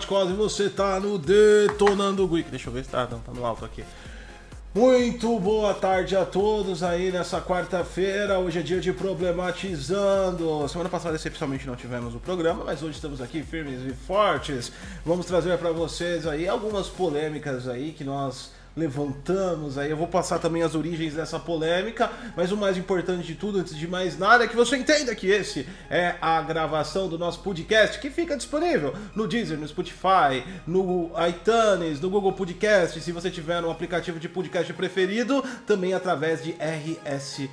Scott você tá no Detonando Geek. Deixa eu ver se tá, não, tá no alto aqui. Muito boa tarde a todos aí nessa quarta-feira. Hoje é dia de problematizando. Semana passada, excepcionalmente, não tivemos o programa, mas hoje estamos aqui firmes e fortes. Vamos trazer para vocês aí algumas polêmicas aí que nós levantamos aí. Eu vou passar também as origens dessa polêmica, mas o mais importante de tudo, antes de mais nada, é que você entenda que esse é a gravação do nosso podcast que fica disponível no Deezer, no Spotify, no iTunes, no Google Podcast, se você tiver um aplicativo de podcast preferido, também através de RS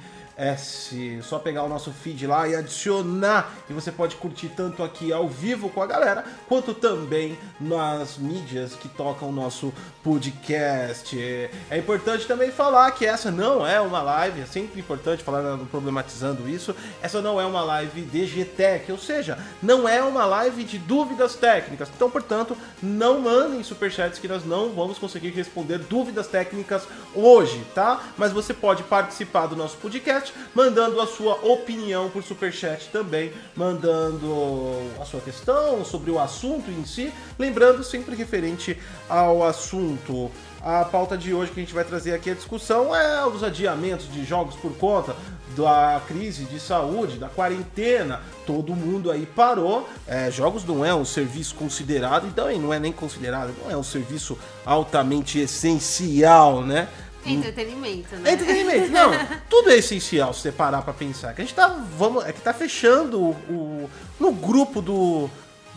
se só pegar o nosso feed lá e adicionar. E você pode curtir tanto aqui ao vivo com a galera, quanto também nas mídias que tocam o nosso podcast. É importante também falar que essa não é uma live, é sempre importante falar problematizando isso. Essa não é uma live DGTech, ou seja, não é uma live de dúvidas técnicas. Então, portanto, não mandem superchats que nós não vamos conseguir responder dúvidas técnicas hoje, tá? Mas você pode participar do nosso podcast Mandando a sua opinião por Superchat também, mandando a sua questão sobre o assunto em si, lembrando sempre referente ao assunto. A pauta de hoje que a gente vai trazer aqui a discussão é os adiamentos de jogos por conta da crise de saúde, da quarentena, todo mundo aí parou. É, jogos não é um serviço considerado, então não é nem considerado, não é um serviço altamente essencial, né? Entretenimento, né? Entretenimento, não. tudo é essencial se você parar pra pensar. Que a gente tá, vamos, é que tá fechando o, o no grupo do,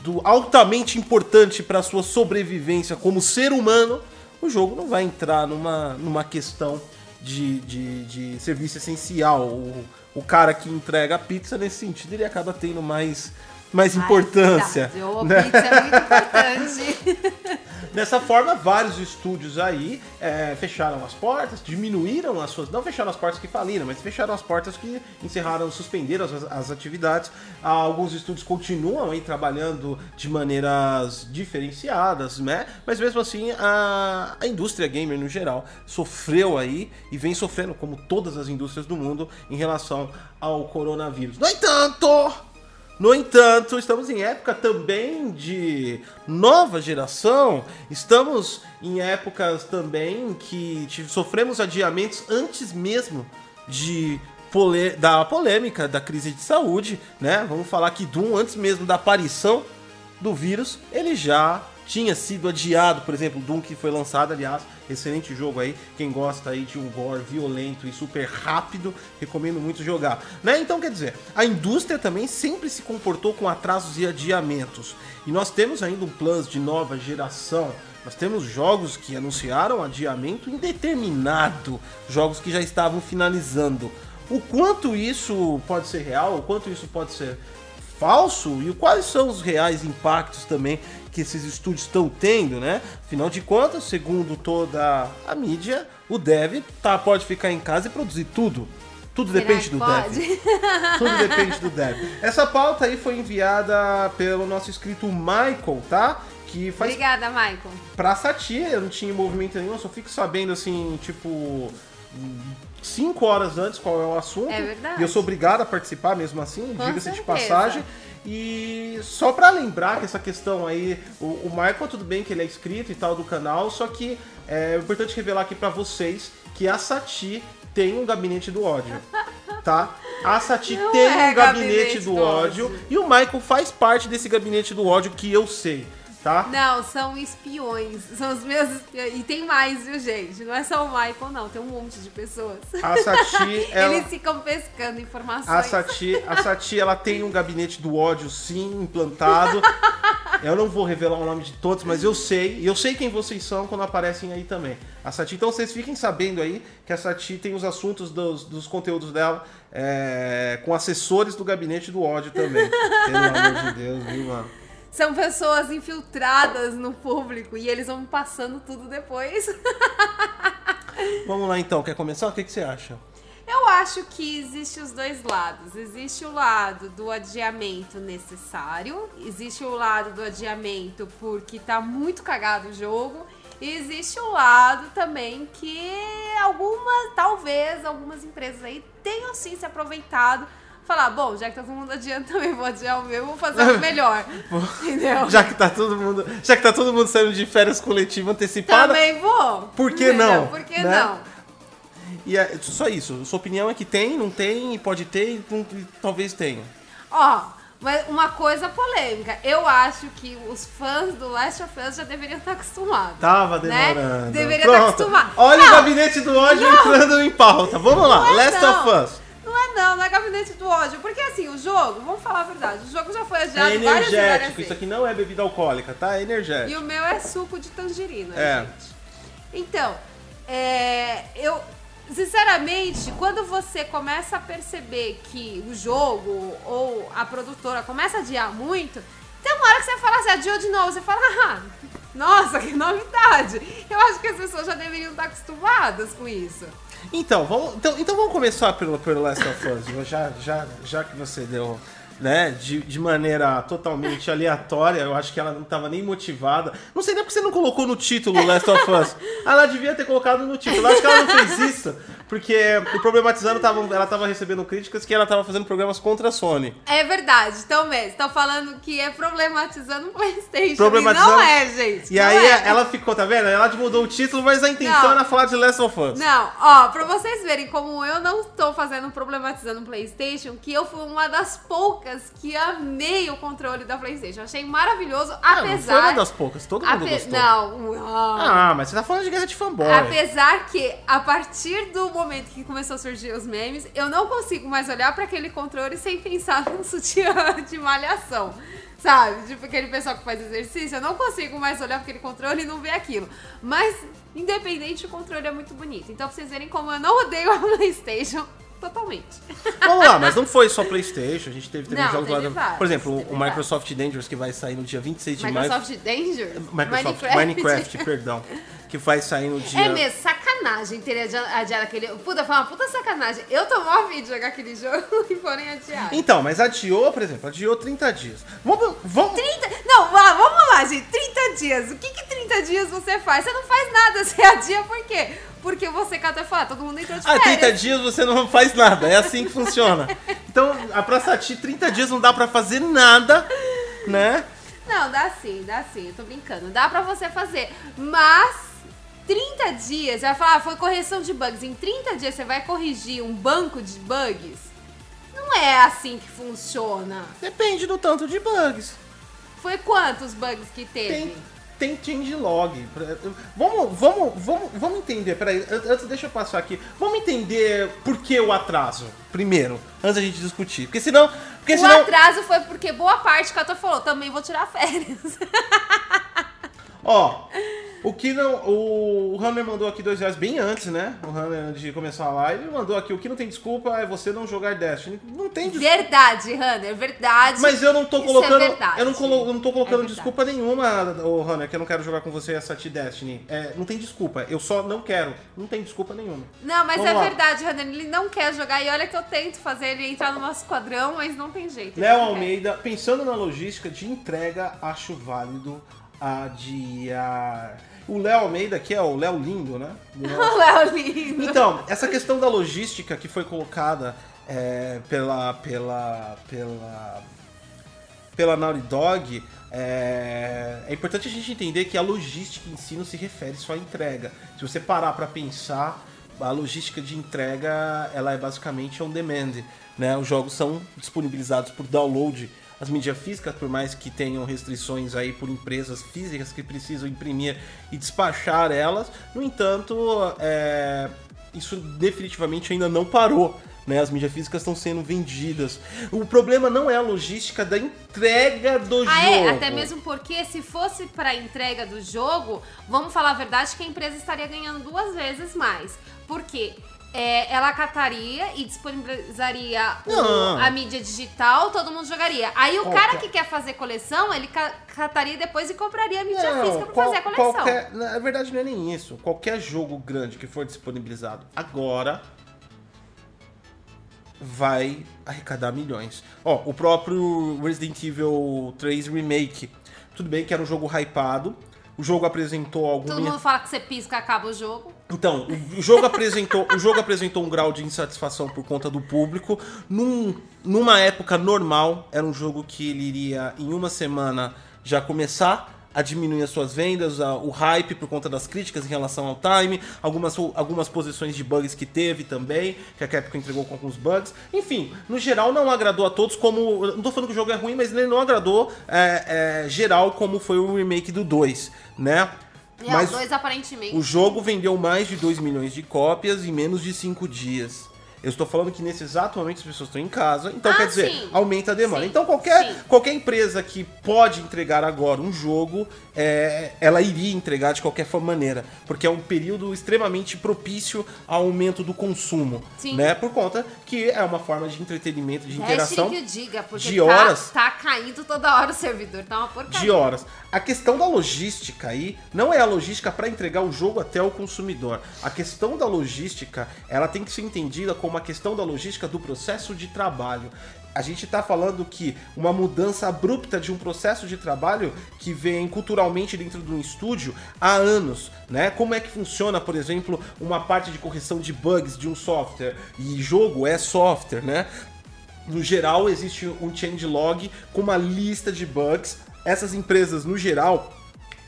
do altamente importante para sua sobrevivência como ser humano. O jogo não vai entrar numa, numa questão de, de, de serviço essencial. O, o cara que entrega a pizza, nesse sentido, ele acaba tendo mais mais importância. Ai, o né? é muito importante. Dessa forma, vários estúdios aí é, fecharam as portas, diminuíram as suas. Não fecharam as portas que faliram, mas fecharam as portas que encerraram, suspenderam as, as atividades. Alguns estúdios continuam aí trabalhando de maneiras diferenciadas, né? Mas mesmo assim, a, a indústria gamer no geral sofreu aí e vem sofrendo, como todas as indústrias do mundo, em relação ao coronavírus. No entanto, no entanto, estamos em época também de nova geração, estamos em épocas também que sofremos adiamentos antes mesmo de da polêmica da crise de saúde, né? Vamos falar que Doom, antes mesmo da aparição do vírus, ele já tinha sido adiado, por exemplo, Doom que foi lançado, aliás, excelente jogo aí, quem gosta aí de um gore violento e super rápido, recomendo muito jogar, né? Então, quer dizer, a indústria também sempre se comportou com atrasos e adiamentos. E nós temos ainda um Plus de nova geração. Nós temos jogos que anunciaram adiamento indeterminado, jogos que já estavam finalizando. O quanto isso pode ser real, o quanto isso pode ser falso e quais são os reais impactos também que esses estúdios estão tendo, né? Afinal de contas, segundo toda a mídia, o dev tá, pode ficar em casa e produzir tudo. Tudo Será depende do pode? dev. Tudo depende do dev. Essa pauta aí foi enviada pelo nosso inscrito Michael, tá? Que faz. Obrigada, Michael. Pra Satia, eu não tinha movimento nenhum, eu só fico sabendo assim, tipo cinco horas antes qual é o assunto. É verdade. E eu sou obrigado a participar mesmo assim, diga-se de passagem. E só para lembrar que essa questão aí, o, o Michael, tudo bem que ele é inscrito e tal do canal, só que é importante revelar aqui para vocês que a Sati tem um gabinete do ódio, tá? A Sati Não tem é um gabinete, gabinete do, do ódio, ódio e o Michael faz parte desse gabinete do ódio que eu sei tá? Não, são espiões. São os meus espiões. E tem mais, viu, gente? Não é só o Michael, não. Tem um monte de pessoas. A Sati, ela... Eles ficam pescando informações. A Sati, a Sati, ela tem um gabinete do ódio, sim, implantado. eu não vou revelar o nome de todos, mas eu sei. E eu sei quem vocês são quando aparecem aí também. A Sati, então vocês fiquem sabendo aí que a Sati tem os assuntos dos, dos conteúdos dela é, com assessores do gabinete do ódio também. Pelo amor de Deus, viu, mano? São pessoas infiltradas no público e eles vão passando tudo depois. Vamos lá então, quer começar? O que, que você acha? Eu acho que existe os dois lados. Existe o lado do adiamento necessário, existe o lado do adiamento porque tá muito cagado o jogo, e existe o lado também que algumas, talvez algumas empresas aí tenham sim se aproveitado falar, bom, já que tá todo mundo adiando também, vou adiar o meu, vou fazer o melhor. Entendeu? Já que tá todo mundo, já que tá todo mundo saindo de férias coletiva antecipada, Também vou. Por que não? Por que Né? não? e é só isso. Sua opinião é que tem, não tem, pode ter não- talvez tenha. Ó, mas uma coisa polêmica. Eu acho que os fãs do Last of Us já deveriam estar acostumados. Tava Né? demorando. Deveria Pronto. estar acostumado. Olha o Não. gabinete do ódio entrando em pauta. Vamos lá, Não é Last não. of Us. Não é não, não é gabinete do ódio. Porque assim, o jogo, vamos falar a verdade, o jogo já foi adiado É várias e várias energético. vezes. Isso aqui não é bebida alcoólica, tá? É energético. E o meu é suco de tangerina, É. gente. Então, é, eu. Sinceramente, quando você começa a perceber que o jogo ou a produtora começa a adiar muito, tem uma hora que você fala assim, adiou de novo, você fala, ah, nossa, que novidade. Eu acho que as pessoas já deveriam estar acostumadas com isso. Então, vamos, então, então vamos começar pelo, pelo Last of Us. Já, já, já que você deu, né, de, de maneira totalmente aleatória, eu acho que ela não estava nem motivada. Não sei nem porque você não colocou no título Last of Us. Ela devia ter colocado no título. Eu acho que ela não fez isso, porque o Problematizando tava, ela estava recebendo críticas que ela estava fazendo programas contra a Sony. É verdade, então mesmo, estão falando que é problematizando o Playstation. Problematizando- E não é, gente. E aí é. ela ficou, tá vendo? Ela mudou o título, mas a intenção Não. era falar de Last of Us. Não, ó, pra vocês verem como eu não estou fazendo problematizando o PlayStation, que eu fui uma das poucas que amei o controle da PlayStation. Achei maravilhoso, Ah, não apesar. foi uma das poucas, todo mundo ape- gostou. Não, Ah, mas você tá falando de guerra de fanboy. Apesar que, a partir do momento que começou a surgir os memes, eu não consigo mais olhar pra aquele controle sem pensar num sutiã de malhação. Sabe? Tipo aquele pessoal que faz exercício, eu não consigo mais olhar pra aquele controle e não ver aquilo. Mas, independente, o controle é muito bonito. Então, pra vocês verem como eu não odeio a PlayStation totalmente. Vamos lá, mas não foi só PlayStation, a gente teve também Não, jogos lá teve do- vários, Por exemplo, o Microsoft Dangerous que vai sair no dia 26 de maio. Microsoft Danger? Microsoft Minecraft, perdão. Que vai sair no dia. É mesmo, sacanagem ter adi- adiado aquele. Puta, foi uma puta sacanagem. Eu tô mó afim de jogar aquele jogo e forem adiar. Então, mas adiou, por exemplo, adiou 30 dias. Vamos. vamos... 30. Não, vamos lá, gente. 30 dias. O que que 30 dias você faz? Você não faz nada. Você adia por quê? Porque você cata e fala, todo mundo entrou de Ah, férias. 30 dias você não faz nada, é assim que funciona. Então, a pra Sati, 30 dias não dá pra fazer nada, né? Não, dá sim, dá sim. Eu tô brincando. Dá pra você fazer. Mas 30 dias, você vai falar, ah, foi correção de bugs. Em 30 dias você vai corrigir um banco de bugs? Não é assim que funciona. Depende do tanto de bugs. Foi quantos bugs que teve? Tem, tem changelog. Vamos, vamos, vamos, vamos entender. Peraí, an- antes deixa eu passar aqui. Vamos entender por que o atraso, primeiro, antes da gente discutir. Porque senão. Porque O senão. atraso foi porque boa parte que a tua falou, também vou tirar férias. Ó, o que não. O, o Hammer mandou aqui dois reais bem antes, né? O antes de começar a live, mandou aqui: o que não tem desculpa é você não jogar Destiny. Não tem desculpa. Verdade, Hunter, verdade. Mas eu não tô Isso colocando. É verdade. eu não, colo, eu não tô colocando É desculpa nenhuma, o Runner, que eu não quero jogar com você essa T-Destiny. É, não tem desculpa. Eu só não quero. Não tem desculpa nenhuma. Não, mas Vamos é lá. verdade, Hunter. Ele não quer jogar. E olha que eu tento fazer ele entrar no nosso esquadrão, mas não tem jeito. Léo não quer. Almeida, pensando na logística de entrega, acho válido adiar. O Léo Almeida, que é o Léo Lindo, né? O Léo lindo. Então, essa questão da logística que foi colocada é, pela, pela, pela, pela Naughty Dog, é, é importante a gente entender que a logística em si não se refere só à entrega. Se você parar para pensar, a logística de entrega ela é basicamente on demand. Né? Os jogos são disponibilizados por download. As mídias físicas, por mais que tenham restrições aí por empresas físicas que precisam imprimir e despachar elas, no entanto, é, isso definitivamente ainda não parou. Né? As mídias físicas estão sendo vendidas. O problema não é a logística da entrega do Ah, jogo. é? Até mesmo porque se fosse pra entrega do jogo, vamos falar a verdade que a empresa estaria ganhando duas vezes mais. Por quê? É, ela cataria e disponibilizaria o- a mídia digital, todo mundo jogaria. Aí o Qualquer- cara que quer fazer coleção, ele ca- cataria depois e compraria a mídia Não, física pra qual- fazer a coleção. Qualquer, na verdade, não é nem isso. Qualquer jogo grande que for disponibilizado agora vai arrecadar milhões. Ó, o próprio Resident Evil 3 Remake. Tudo bem que era um jogo hypado, o jogo apresentou algum. Todo mundo fala que você pisca acaba o jogo. Então, o jogo apresentou, o jogo apresentou um grau de insatisfação por conta do público. Num, numa época normal, era um jogo que ele iria em uma semana já começar a diminuir as suas vendas, a, o hype por conta das críticas em relação ao time, algumas, algumas posições de bugs que teve também, que a Capcom entregou com alguns bugs. Enfim, no geral não agradou a todos como. Não tô falando que o jogo é ruim, mas ele não agradou é, é, geral como foi o remake do 2, né? É, mas o 2 aparentemente. O jogo vendeu mais de 2 milhões de cópias em menos de 5 dias. Eu estou falando que nesse exato momento as pessoas estão em casa, então Ah, quer dizer, sim. aumenta a demanda. Sim, Então qualquer, sim. qualquer empresa que pode entregar agora um jogo, é, ela iria entregar de qualquer forma maneira, porque é um período extremamente propício ao aumento do consumo, Sim. né? Por conta que é uma forma de entretenimento, de interação Hashtag que diga, porque de tá, horas. tá caindo toda hora o servidor, tá uma porcaria. de horas. A questão da logística aí não é a logística para entregar o jogo até o consumidor. A questão da logística, ela tem que ser entendida como a questão da logística do processo de trabalho. A gente está falando que uma mudança abrupta de um processo de trabalho que vem culturalmente dentro de um estúdio há anos, né? Como é que funciona, por exemplo, uma parte de correção de bugs de um software e jogo é software, né? No geral, existe um changelog com uma lista de bugs. Essas empresas, no geral,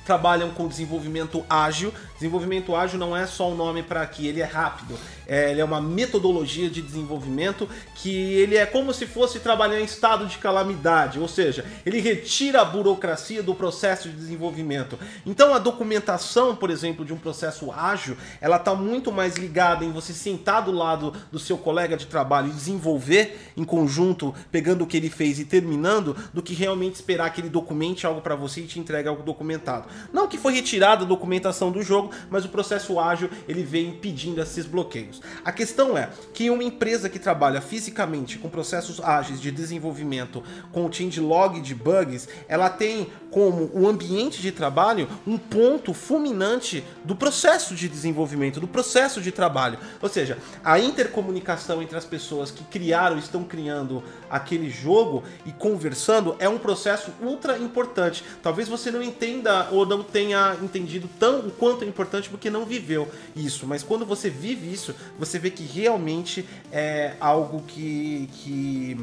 trabalham com desenvolvimento ágil. Desenvolvimento ágil não é só um nome para que ele é rápido. É, ele é uma metodologia de desenvolvimento que ele é como se fosse trabalhar em estado de calamidade, ou seja, ele retira a burocracia do processo de desenvolvimento. Então a documentação, por exemplo, de um processo ágil, ela está muito mais ligada em você sentar do lado do seu colega de trabalho e desenvolver em conjunto, pegando o que ele fez e terminando, do que realmente esperar que ele documente algo para você e te entregue algo documentado. Não que foi retirada a documentação do jogo, mas o processo ágil ele vem impedindo esses bloqueios. A questão é que uma empresa que trabalha fisicamente com processos ágeis de desenvolvimento, com o changelog de bugs, ela tem como o ambiente de trabalho um ponto fulminante do processo de desenvolvimento, do processo de trabalho. Ou seja, a intercomunicação entre as pessoas que criaram, estão criando aquele jogo e conversando é um processo ultra importante. Talvez você não entenda não tenha entendido tão o quanto é importante porque não viveu isso, mas quando você vive isso, você vê que realmente é algo que, que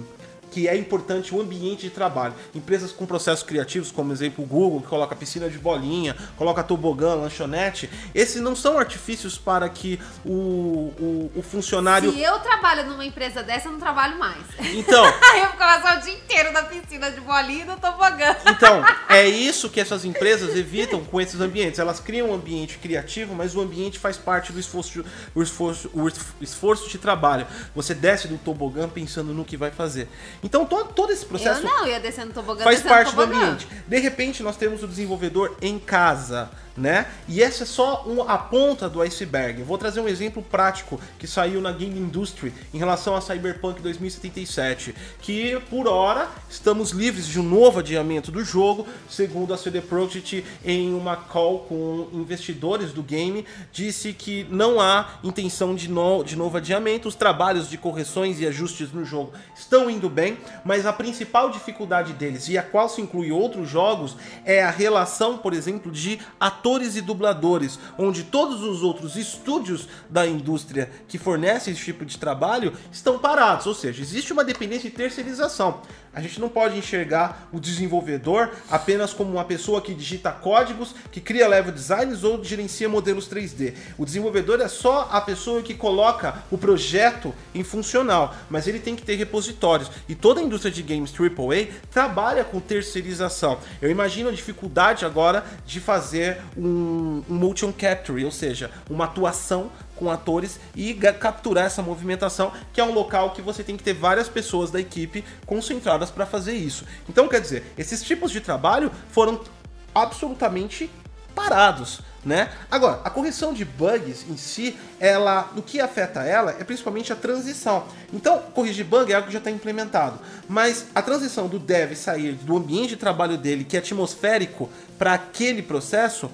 que é importante o ambiente de trabalho. Empresas com processos criativos, como exemplo o Google, que coloca piscina de bolinha, coloca tobogã, lanchonete, esses não são artifícios para que o, o, o funcionário. Se eu trabalho numa empresa dessa, eu não trabalho mais. Então, eu ficava o dia inteiro na piscina de bolinha e no tobogã. Então, é isso que essas empresas evitam com esses ambientes. Elas criam um ambiente criativo, mas o ambiente faz parte do esforço, o esforço, o esforço de trabalho. Você desce do tobogã pensando no que vai fazer. Então, todo, todo esse processo Eu não, ia descendo tobogã, faz descendo parte do ambiente. De repente, nós temos o desenvolvedor em casa, né? E essa é só um- a ponta do iceberg. Vou trazer um exemplo prático que saiu na Game Industry em relação a Cyberpunk 2077, que por hora estamos livres de um novo adiamento do jogo, segundo a CD Projekt em uma call com investidores do game, disse que não há intenção de, no- de novo adiamento, os trabalhos de correções e ajustes no jogo estão indo bem, mas a principal dificuldade deles, e a qual se inclui outros jogos, é a relação, por exemplo, de atores e dubladores, onde todos os outros estúdios da indústria que fornecem esse tipo de trabalho estão parados, ou seja, existe uma dependência de terceirização. A gente não pode enxergar o desenvolvedor apenas como uma pessoa que digita códigos, que cria level designs ou gerencia modelos 3D. O desenvolvedor é só a pessoa que coloca o projeto em funcional, mas ele tem que ter repositórios. E toda a indústria de games AAA trabalha com terceirização. Eu imagino a dificuldade agora de fazer um, um motion capture, ou seja, uma atuação com atores e capturar essa movimentação, que é um local que você tem que ter várias pessoas da equipe concentradas para fazer isso. Então, quer dizer, esses tipos de trabalho foram absolutamente parados, né? Agora, a correção de bugs em si, ela, o que afeta ela é principalmente a transição. Então, corrigir bug é algo que já está implementado, mas a transição do dev sair do ambiente de trabalho dele, que é atmosférico, para aquele processo,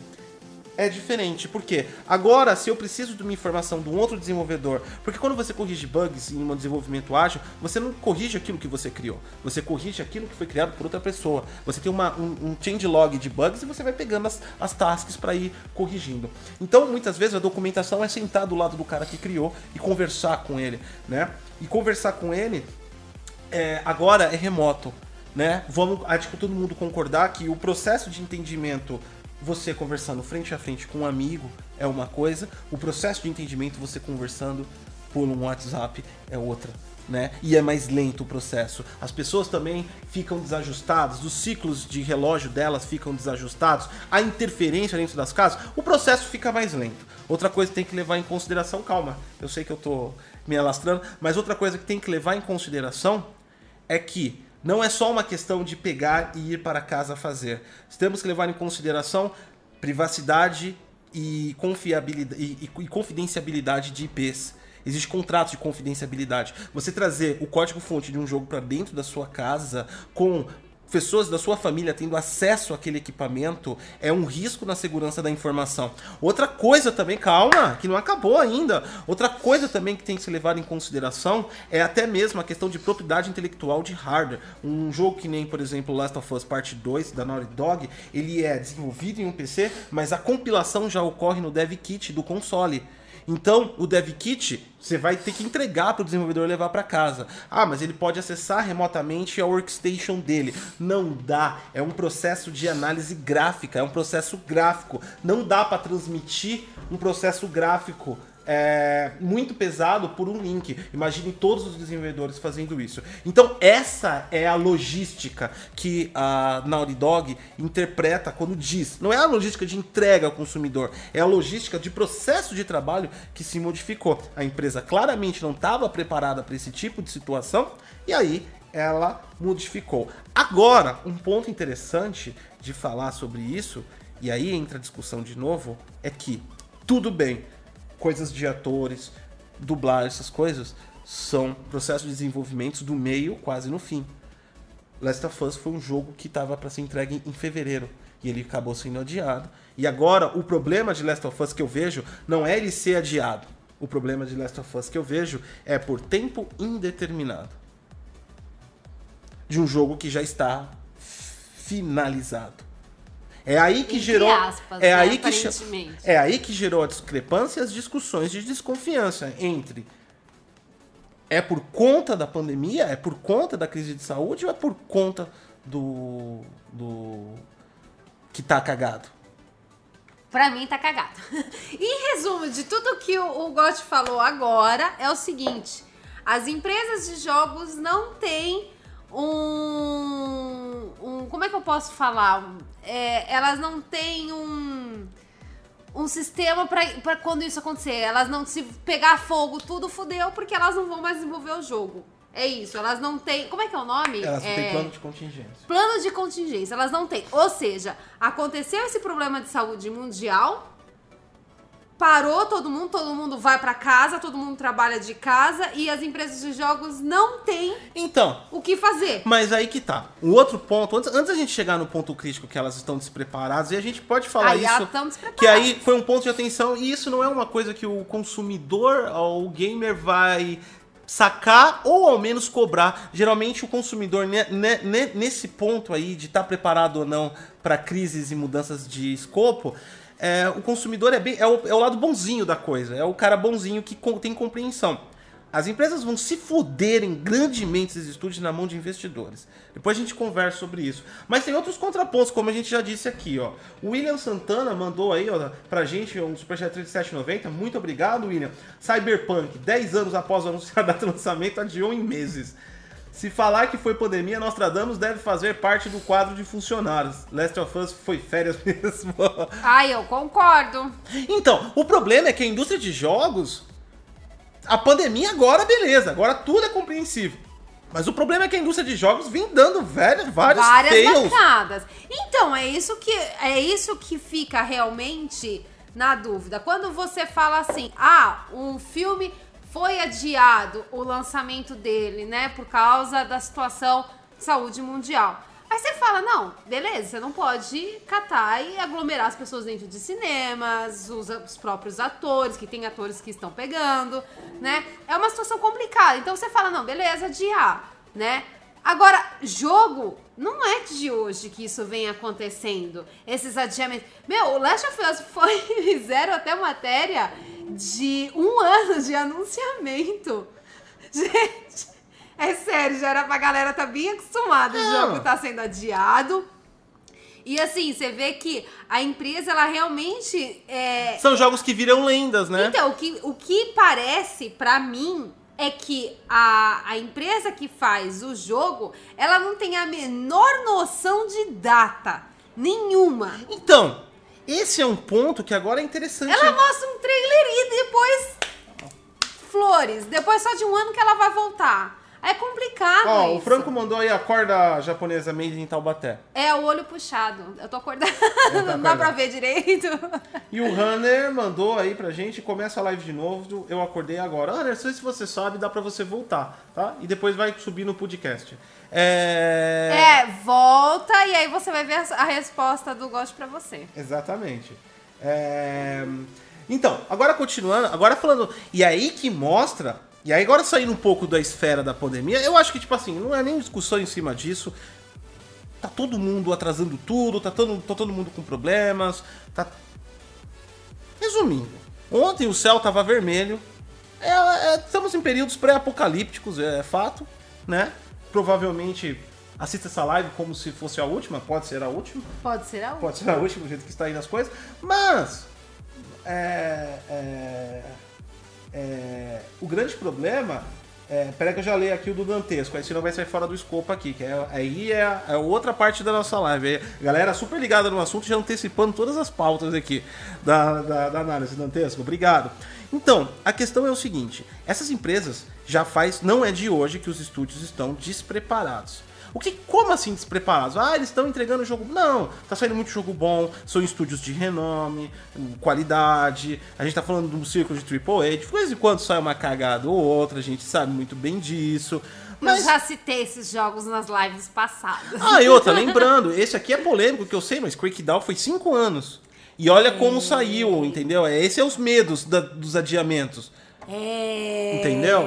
é diferente. Por quê? Agora, se eu preciso de uma informação de um outro desenvolvedor, porque quando você corrige bugs em um desenvolvimento ágil, você não corrige aquilo que você criou, você corrige aquilo que foi criado por outra pessoa. Você tem uma, um, um change log de bugs e você vai pegando as, as tasks para ir corrigindo. Então, muitas vezes a documentação é sentar do lado do cara que criou e conversar com ele, né? E conversar com ele é, agora é remoto. Né? Vamos, acho que todo mundo concordar que o processo de entendimento você conversando frente a frente com um amigo é uma coisa, o processo de entendimento você conversando por um WhatsApp é outra. Né? E é mais lento o processo. As pessoas também ficam desajustadas, os ciclos de relógio delas ficam desajustados, a interferência dentro das casas, o processo fica mais lento. Outra coisa que tem que levar em consideração, calma, eu sei que eu tô me alastrando, mas outra coisa que tem que levar em consideração é que não é só uma questão de pegar e ir para casa fazer. Temos que levar em consideração privacidade e, confiabilidade, e, e, e confidenciabilidade de IPs. Existe contrato de confidenciabilidade. Você trazer o código-fonte de um jogo para dentro da sua casa com pessoas da sua família tendo acesso àquele equipamento é um risco na segurança da informação. Outra coisa também, calma, que não acabou ainda. Outra coisa também que tem que ser levada em consideração é até mesmo a questão de propriedade intelectual de hardware. Um jogo que nem, por exemplo, Last of Us Part 2 da Naughty Dog, ele é desenvolvido em um PC, mas a compilação já ocorre no dev kit do console. Então, o dev kit você vai ter que entregar para o desenvolvedor levar para casa. Ah, mas ele pode acessar remotamente a workstation dele. Não dá. É um processo de análise gráfica, é um processo gráfico. Não dá para transmitir um processo gráfico é, muito pesado por um link. Imagine todos os desenvolvedores fazendo isso. Então, essa é a logística que a Naughty Dog interpreta quando diz. Não é a logística de entrega ao consumidor, é a logística de processo de trabalho que se modificou. A empresa claramente não estava preparada para esse tipo de situação e aí ela modificou. Agora, um ponto interessante de falar sobre isso, e aí entra a discussão de novo, é que tudo bem, coisas de atores, dublar, essas coisas, são processos de desenvolvimento do meio quase no fim. Last of Us foi um jogo que estava para ser entregue em fevereiro e ele acabou sendo adiado. E agora o problema de Last of Us que eu vejo não é ele ser adiado. O problema de Last of Us que eu vejo é por tempo indeterminado. De um jogo que já está finalizado. É aí que Entre gerou. aspas, é, né, aí que, é aí que gerou a discrepância e as discussões de desconfiança entre. É por conta da pandemia? É por conta da crise de saúde ou é por conta do. do. que tá cagado? Pra mim tá cagado. em resumo de tudo que o, o Gotti falou agora, é o seguinte: as empresas de jogos não têm um. um como é que eu posso falar? É, elas não têm um. Um sistema pra quando isso acontecer. Elas não, se pegar fogo, tudo fudeu, porque elas não vão mais desenvolver o jogo. É isso, elas não têm. Como é que é o nome? Elas não é... têm plano de contingência. Plano de contingência, elas não têm. Ou seja, aconteceu esse problema de saúde mundial, parou todo mundo, todo mundo vai pra casa, todo mundo trabalha de casa e as empresas de jogos não têm Então, o que fazer. mas aí que tá. O outro ponto, antes, antes da gente chegar no ponto crítico que elas estão despreparadas, e a gente pode falar Aí isso. Que aí foi um ponto de atenção, e isso não é uma coisa que o consumidor ou o gamer vai sacar ou ao menos cobrar. Geralmente o consumidor ne- ne- nesse ponto aí de estar preparado ou não para crises e mudanças de escopo, é, o consumidor é bem é o, é o lado bonzinho da coisa, é o cara bonzinho que com- tem compreensão. As empresas vão se fuderem grandemente esses estúdios na mão de investidores. Depois a gente conversa sobre isso. Mas tem outros contrapontos, como a gente já disse aqui, ó. O William Santana mandou aí, ó, pra gente um superchat de 7,90. Muito obrigado, William. Cyberpunk, 10 anos após o anúncio da data de lançamento, adiou em meses. Se falar que foi pandemia, Nostradamus deve fazer parte do quadro de funcionários. Last of Us foi férias mesmo. Ai, eu concordo. Então, o problema é que a indústria de jogos. A pandemia agora, beleza, agora tudo é compreensível. Mas o problema é que a indústria de jogos vem dando vários Várias fails. bancadas. Então, é isso que é isso que fica realmente na dúvida. Quando você fala assim, ah, um filme foi adiado o lançamento dele, né, por causa da situação de saúde mundial. Aí você fala, não, beleza, você não pode catar e aglomerar as pessoas dentro de cinemas, os, os, próprios atores, que tem atores que estão pegando, né? É uma situação complicada. Então você fala, não, beleza, adiar, né? Agora, jogo, não é de hoje que isso vem acontecendo, esses adiamentos. Meu, o Last of Us foi, fizeram até matéria de um ano de anunciamento. Gente, é sério, já era pra galera tá bem acostumada. O jogo tá sendo adiado. E assim, você vê que a empresa, ela realmente. É... São jogos que viram lendas, né? Então, o que, o que parece para mim é que a, a empresa que faz o jogo, ela não tem a menor noção de data. Nenhuma. Então, esse é um ponto que agora é interessante. Ela mostra um trailer e depois flores. Depois só de um ano que ela vai voltar. É complicado Ó, isso. o Franco mandou aí a corda japonesa made em Taubaté. É, o olho puxado. Eu tô acordada. não dá pra ver direito. E o Runner mandou aí pra gente, começa a live de novo, eu acordei agora. Runner, se você sabe, dá pra você voltar, tá? E depois vai subir no podcast. É... É, volta e aí você vai ver a resposta do Gosto pra você. Exatamente. É... Então, agora continuando, agora falando... E aí que mostra e aí, agora saindo um pouco da esfera da pandemia, eu acho que, tipo assim, não é nem discussão em cima disso. Tá todo mundo atrasando tudo, tá todo, tá todo mundo com problemas, tá. Resumindo, ontem o céu tava vermelho. É, é, estamos em períodos pré-apocalípticos, é, é fato, né? Provavelmente assista essa live como se fosse a última, pode ser a última. Pode ser a última. Pode ser a última, do jeito que está aí as coisas. Mas. É, é, é, o grande problema. É, peraí que eu já leio aqui o do Dantesco, aí senão vai sair fora do escopo aqui, que é, aí é, é outra parte da nossa live. Galera super ligada no assunto, já antecipando todas as pautas aqui da, da, da análise Dantesco. Obrigado. Então, a questão é o seguinte: essas empresas já faz. Não é de hoje que os estúdios estão despreparados. O que, como assim despreparados? Ah, eles estão entregando jogo. Não, tá saindo muito jogo bom, são estúdios de renome, qualidade. A gente tá falando de um círculo de AAA. De vez em quando sai uma cagada ou outra, a gente sabe muito bem disso. Mas... Eu já citei esses jogos nas lives passadas. Ah, e outra, lembrando, esse aqui é polêmico, que eu sei, mas Crackdown foi 5 anos. E olha como saiu, entendeu? Esses são os medos da, dos adiamentos. É. Entendeu?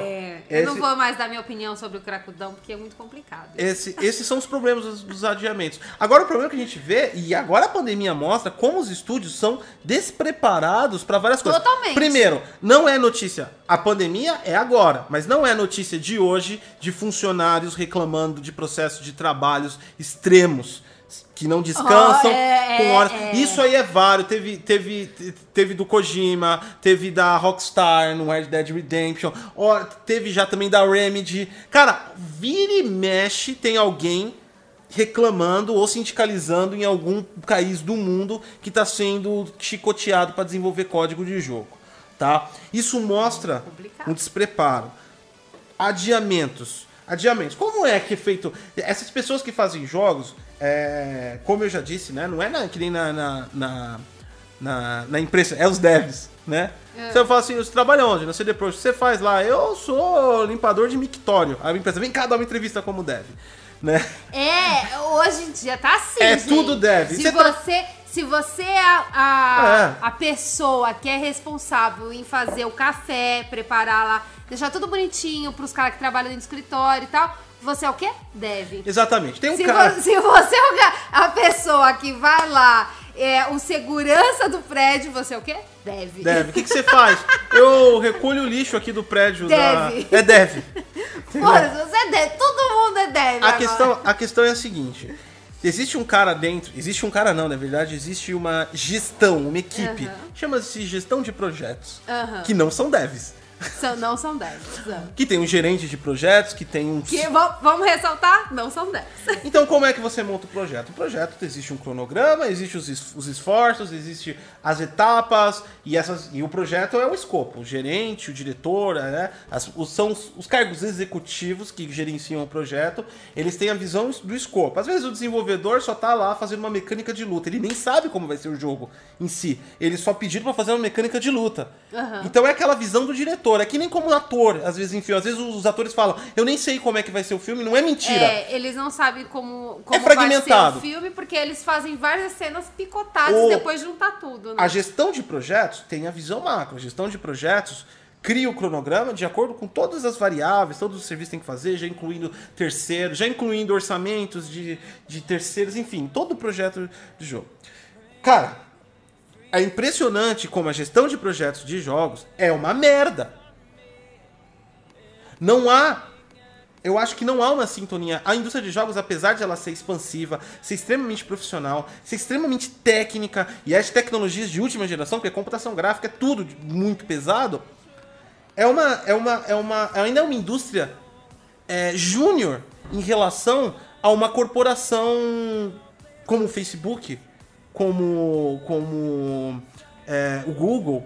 Eu Esse... não vou mais dar minha opinião sobre o cracudão, porque é muito complicado. Esse, esses são os problemas dos, dos, adiamentos. Agora, o problema que a gente vê, e agora a pandemia mostra como os estúdios são despreparados para várias coisas. Totalmente. Primeiro, não é notícia. A pandemia é agora, mas não é notícia de hoje de funcionários reclamando de processos de trabalhos extremos que não descansam oh, é, com horas. É, é. Isso aí é vário. Teve, teve, teve do Kojima, teve da Rockstar no Red Dead Redemption, teve já também da Remedy. Cara, vira e mexe tem alguém reclamando ou sindicalizando em algum país do mundo que está sendo chicoteado para desenvolver código de jogo, tá? Isso mostra um despreparo. Adiamentos. Adiamentos. Como é que é feito? Essas pessoas que fazem jogos, é, como eu já disse, né? Não é na, que nem na, na, na, na, na imprensa, é os devs, né? É. Você fala assim, você trabalha onde? Na CD Projekt. Você faz lá, eu sou limpador de mictório. A empresa vem cá dar uma entrevista como dev. Né? É, hoje em dia tá assim. É gente. tudo deve. Se você, tá você, tá... se você é a, a, é a, pessoa que é responsável em fazer o café, preparar lá, deixar tudo bonitinho pros caras que trabalham no escritório e tal, você é o quê? Deve. Exatamente. Tem um se cara. Vo se você é a pessoa que vai lá, é o segurança do prédio, você é o quê? Deve. Deve. O que, que você faz? Eu recolho o lixo aqui do prédio deve. da. É deve. Foda, você é deve. Todo mundo é deve. A questão, a questão é a seguinte. Existe um cara dentro, existe um cara não, na verdade, existe uma gestão, uma equipe, uhum. chama-se gestão de projetos, uhum. que não são devs. São, não são 10. Que tem um gerente de projetos, que tem um. Que vamos ressaltar, não são 10. Então, como é que você monta o projeto? O projeto existe um cronograma, existe os, os esforços, existe as etapas, e, essas, e o projeto é o escopo. O gerente, o diretor, né? As, os, são os, os cargos executivos que gerenciam o projeto, eles têm a visão do escopo. Às vezes o desenvolvedor só tá lá fazendo uma mecânica de luta, ele nem sabe como vai ser o jogo em si. Ele só pediu para fazer uma mecânica de luta. Uhum. Então é aquela visão do diretor produtor, é que nem como ator, às vezes, enfim, às vezes os atores falam, eu nem sei como é que vai ser o filme, não é mentira. É, eles não sabem como, como É fragmentado. vai ser o filme, porque eles fazem várias cenas picotadas O- e depois juntar tudo, né? A gestão de projetos tem a visão macro. A gestão de projetos cria o cronograma de acordo com todas as variáveis, todos os serviços que tem que fazer, já incluindo terceiros, já incluindo orçamentos de, de terceiros, enfim, todo o projeto de jogo. Cara, é impressionante como a gestão de projetos de jogos é uma merda. Não há. Eu acho que não há uma sintonia. A indústria de jogos, apesar de ela ser expansiva, ser extremamente profissional, ser extremamente técnica, e as tecnologias de última geração, porque computação gráfica é tudo muito pesado, é uma. É uma, é uma ainda é uma indústria é, júnior em relação a uma corporação como o Facebook, como, como é, o Google,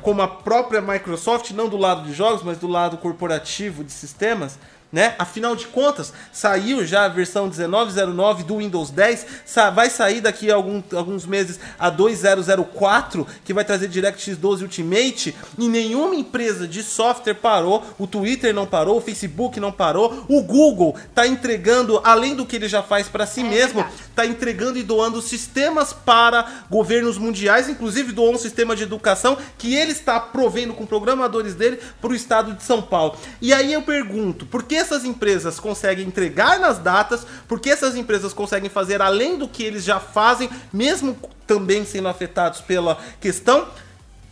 como a própria Microsoft, não do lado de jogos, mas do lado corporativo de sistemas, né? Afinal de contas, saiu já a versão 1909 do Windows 10, sa- vai sair daqui a algum- alguns meses a 2004, que vai trazer DirectX 12 Ultimate, e nenhuma empresa de software parou, o Twitter não parou, o Facebook não parou, o Google tá entregando, além do que ele já faz para si É mesmo, está entregando e doando sistemas para governos mundiais, inclusive doou um sistema de educação que ele está provendo com programadores dele para o estado de São Paulo. E aí eu pergunto, por que essas empresas conseguem entregar nas datas? Por que essas empresas conseguem fazer além do que eles já fazem, mesmo também sendo afetados pela questão?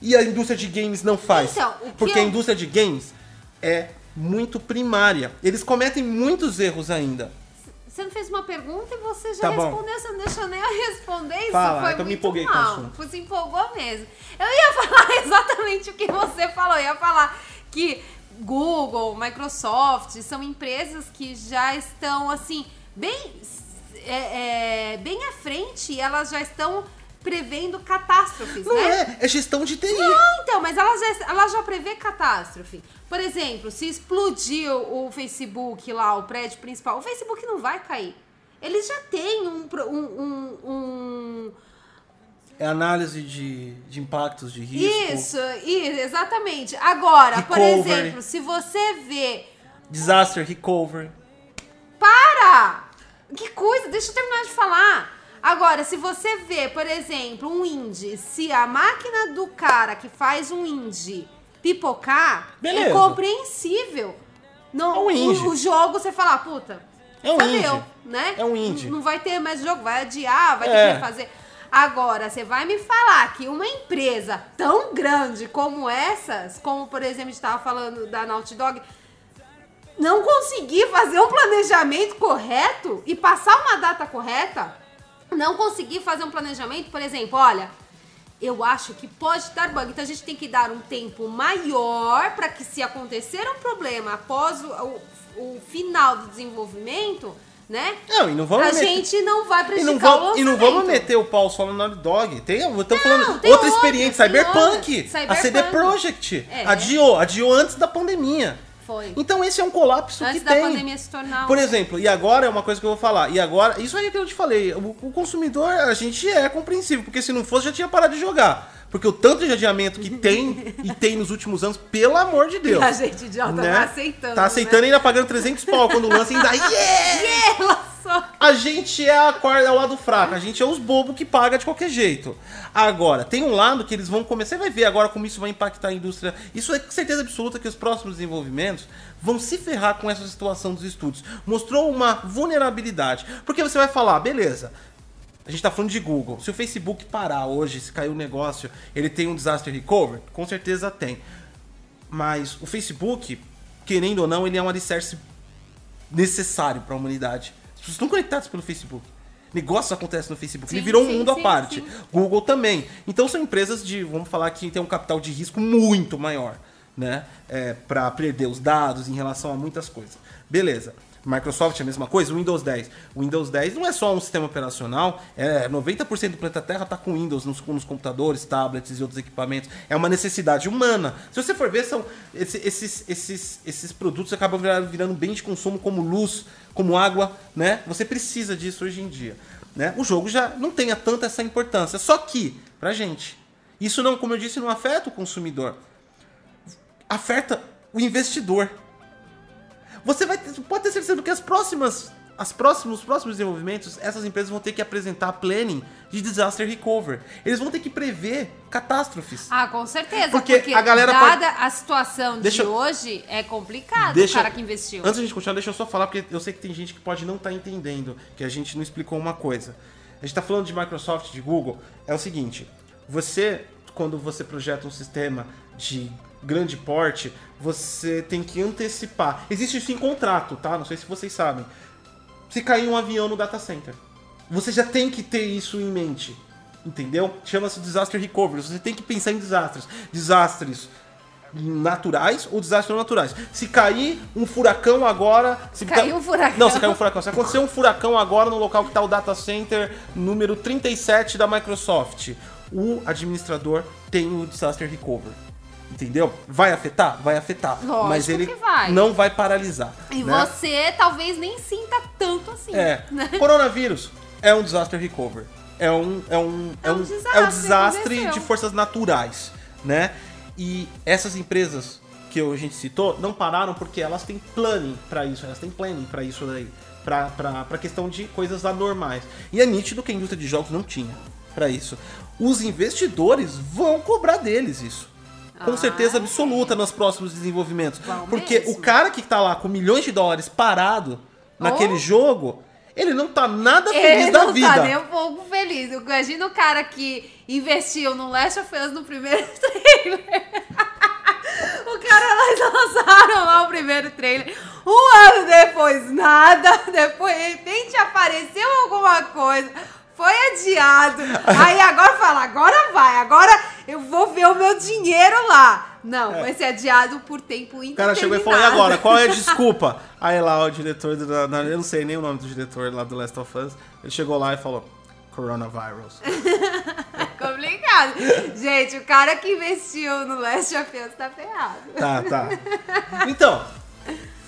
E a indústria de games não faz? Então, porque a eu- indústria de games é muito primária. Eles cometem muitos erros ainda. Você me fez uma pergunta e você já Tá respondeu, você não deixou nem eu responder. Isso Fala, foi que eu me muito empolguei com mal. assunto. Você empolgou mesmo. Eu ia falar exatamente o que você falou. Eu ia falar que Google, Microsoft são empresas que já estão assim bem é, é, bem à frente. e Elas já estão prevendo catástrofes, Não né? é, é gestão de TI. Não, então, mas ela já, ela já prevê catástrofe. Por exemplo, se explodir o Facebook lá, o prédio principal, o Facebook não vai cair. Eles já têm um. um, um, um- É análise de, de impactos de risco. Isso, isso, exatamente. Agora, por Recovery. exemplo, se você vê. Disaster recovery. Para! Que coisa, deixa eu terminar de falar. Agora, se você vê, por exemplo, um indie, se a máquina do cara que faz um indie pipocar, Beleza. é compreensível. Não, É um indie. O, o jogo você fala, puta, É um fodeu, indie. né? É um indie. Não, não vai ter mais jogo, vai adiar, vai É. ter que fazer. Agora, você vai me falar que uma empresa tão grande como essas, como por exemplo, a gente estava falando da Naughty Dog, não conseguir fazer um planejamento correto e passar uma data correta, não conseguir fazer um planejamento, por exemplo, olha, eu acho que pode dar bug, então a gente tem que dar um tempo maior para que se acontecer um problema após o, o- o final do desenvolvimento, né? Não, e não vamos a meter- gente não vai E prejudicar não, o vamos, e não vamos meter o pau só no Naughty Dog. Tem, estamos falando tem outra outras, experiência, tem Cyberpunk. outras. A CD Cyberpunk. Projekt. É. Adiou, adiou antes da pandemia. Foi. Então esse é um colapso Antes que da tem. pandemia se tornar Por exemplo, e agora é uma coisa que eu vou falar. E agora, isso aí que eu te falei. O, o consumidor, a gente é compreensível, porque se não fosse, já tinha parado de jogar. Porque o tanto de adiamento que tem e tem nos últimos anos, pelo amor de Deus. a gente idiota né? tá aceitando. Tá aceitando e ainda pagando 300 pau quando lança e ainda. Yeah! Né? Yeah, lançou. A gente é a corda, é o lado fraco, a gente é os bobos que paga de qualquer jeito. Agora, tem um lado que eles vão começar, você vai ver agora como isso vai impactar a indústria. Isso é com certeza absoluta que os próximos desenvolvimentos vão se ferrar com essa situação dos estúdios. Mostrou uma vulnerabilidade. Porque você vai falar, beleza, a gente tá falando de Google. Se o Facebook parar hoje, se cair o negócio, ele tem um disaster recovery? Com certeza tem. Mas o Facebook, querendo ou não, ele é um alicerce necessário para a humanidade. As pessoas estão conectadas pelo Facebook. Negócios acontecem no Facebook. ele Sim, virou um sim, mundo sim, à parte. Google também. Então são empresas de, vamos falar que tem um capital de risco muito maior, né? É, para perder os dados em relação a muitas coisas. Beleza. Microsoft é a mesma coisa, Windows 10. O Windows 10 não é só um sistema operacional, é 90% do planeta Terra está com Windows nos, nos computadores, tablets e outros equipamentos. É uma necessidade humana. Se você for ver, são esse- esses, esses, esses produtos acabam virando, virando bem de consumo como luz, como água, né? Você precisa disso hoje em dia. Né? O jogo já não tenha tanta essa importância. Só que, pra gente, isso não, como eu disse, não afeta o consumidor afeta o investidor. Você vai ter, pode ter certeza que as próximas as próximos, os próximos desenvolvimentos, essas empresas vão ter que apresentar planning de disaster recovery. Eles vão ter que prever catástrofes. Ah, com certeza. Porque Porque, a galera dada a situação Deixa de hoje, é complicado Deixa- o cara que investiu. Antes da gente continuar, deixa eu só falar, porque eu sei que tem gente que pode não estar entendendo, que a gente não explicou uma coisa. A gente está falando de Microsoft, de Google, é o seguinte, você, quando você projeta um sistema de grande porte, você tem que antecipar. Existe isso em contrato, tá? Não sei se vocês sabem. Se cair um avião no data center, você já tem que ter isso em mente. Entendeu? Chama-se disaster recovery. Você tem que pensar em desastres. Desastres naturais ou desastres não naturais. Se cair um furacão agora. Se Caiu um furacão. Não, se cair um furacão. Se acontecer um furacão agora no local que está o data center número 37 da Microsoft, o administrador tem o disaster recovery. Entendeu? Vai afetar? Vai afetar. Lógico mas ele que vai. não vai paralisar. E né? você talvez nem sinta tanto assim. É. né? Coronavírus é um disaster recovery. É um, é um, É um é um desastre, desastre aconteceu. de forças naturais, né? E essas empresas que a gente citou não pararam porque elas têm planning para isso, elas têm planning para isso daí, pra questão de coisas anormais. E é nítido que a indústria de jogos não tinha para isso. Os investidores vão cobrar deles isso. Com Ah, certeza é. absoluta nos próximos desenvolvimentos. Vão porque mesmo. o cara que tá lá com milhões de dólares parado naquele Oh. jogo, ele não tá nada feliz Ele da não vida. tá nem um pouco feliz. Imagina o cara que investiu no Last of Us no primeiro trailer. o cara, nós lançaram lá o primeiro trailer. Um ano depois, nada. Depois, de repente, apareceu alguma coisa. Foi adiado. Aí agora fala, agora vai. Agora eu vou ver o meu dinheiro lá. Não, vai ser adiado por tempo O indeterminado. cara chegou e falou, e agora, qual é a desculpa? Aí lá o diretor, do, eu não sei nem o nome do diretor lá do Last of Us, ele chegou lá e falou, coronavirus. Complicado. Gente, o cara que investiu no Last of Us tá ferrado. Tá, tá. Então,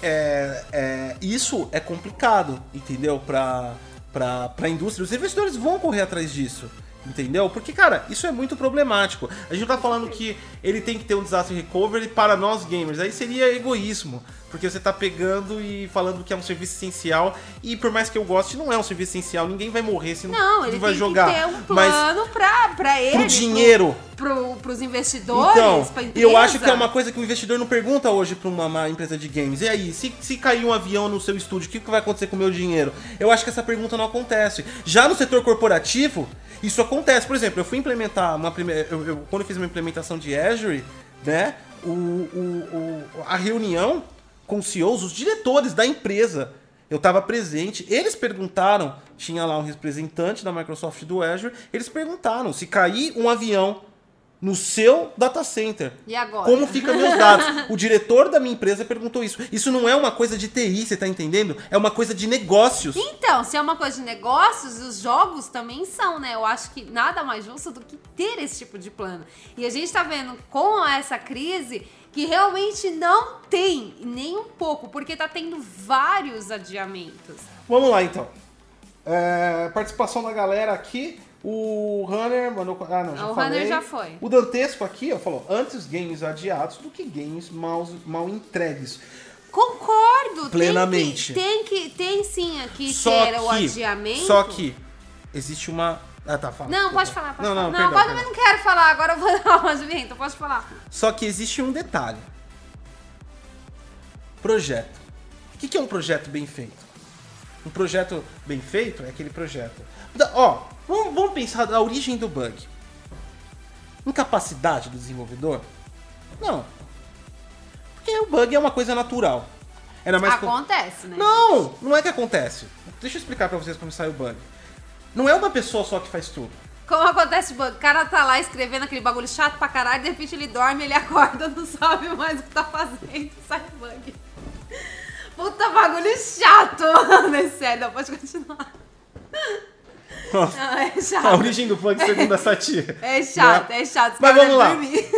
é, é, isso é complicado, entendeu? Pra, pra, pra indústria. Os investidores vão correr atrás disso. Entendeu? Porque, cara, isso é muito problemático. A gente tá falando que ele tem que ter um desastre recovery para nós gamers. Aí seria egoísmo. Porque você tá pegando e falando que é um serviço essencial. E por mais que eu goste, não é um serviço essencial. Ninguém vai morrer se não, Não, ele vai tem jogar. que ter um Mas plano pra, pra ele. pro dinheiro. Pro, pros investidores, Então, pra empresa. eu acho que é uma coisa que o investidor não pergunta hoje pra uma, uma empresa de games. E aí, se, se cair um avião no seu estúdio, o que, que vai acontecer com o meu dinheiro? Eu acho que essa pergunta não acontece. Já no setor corporativo, isso acontece. Por exemplo, eu fui implementar uma primeira. Eu, eu- quando eu fiz uma implementação de Azure, né? O, o- o- a reunião com os CEOs, os diretores da empresa. Eu estava presente, eles perguntaram, tinha lá um representante da Microsoft do Azure, eles perguntaram se cair um avião no seu data center. E agora? Como fica meus dados? O diretor da minha empresa perguntou isso. Isso não é uma coisa de TI, você tá entendendo? É uma coisa de negócios. Então, se é uma coisa de negócios, os jogos também são, né? Eu acho que nada mais justo do que ter esse tipo de plano. E a gente tá vendo com essa crise que realmente não tem nem um pouco, porque tá tendo vários adiamentos. Vamos lá então. É, participação da galera aqui. O Runner mandou. Ah, não, já O falei. Runner já foi. O Dantesco aqui, ó, falou: antes games adiados do que games mal, mal entregues. Concordo. Plenamente. Tem que, tem que tem sim aqui Só que, o adiamento. Só que existe uma. Ah, tá, fala. Não, pode falar, pode não, falar. Não, Não, perdão, agora perdão. eu não quero falar, agora eu vou dar um adiamento, pode falar. Só que existe um detalhe. Projeto. O que é um projeto bem feito? Um projeto bem feito é aquele projeto. Da- Ó, vamos, vamos pensar da origem do bug. Incapacidade do desenvolvedor? Não. Porque o bug é uma coisa natural. Era mais com- Acontece, né? Não, não é que acontece. Deixa eu explicar pra vocês como sai o bug. Não é uma pessoa só que faz tudo. Como acontece o bug? O cara tá lá escrevendo aquele bagulho chato pra caralho, de repente ele dorme, ele acorda, não sabe mais o que tá fazendo, sai bug. Puta bagulho chato! Não é sério, não, pode continuar. Nossa, Não, é a chato. origem do bug segundo a Satir. É chato, é chato. Mas vamos lá. dormir.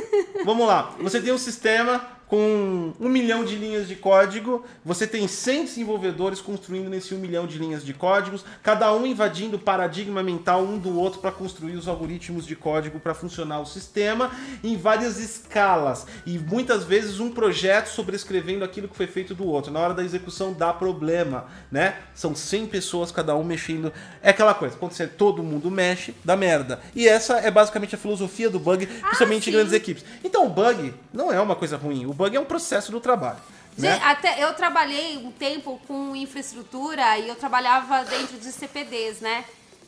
Vamos lá. Você tem um sistema com um milhão de linhas de código, você tem 100 desenvolvedores construindo nesse um milhão de linhas de códigos, cada um invadindo o paradigma mental um do outro para construir os algoritmos de código para funcionar o sistema em várias escalas e muitas vezes um projeto sobrescrevendo aquilo que foi feito do outro. Na hora da execução dá problema, né? São 100 pessoas cada um mexendo. É aquela coisa, quando você, todo mundo mexe, dá merda. E essa é basicamente a filosofia do bug, principalmente Ah, em grandes equipes. Então o bug não é uma coisa ruim, o bug é um processo do trabalho. né? Gente, até eu trabalhei um tempo com infraestrutura e eu trabalhava dentro de CPDs, né?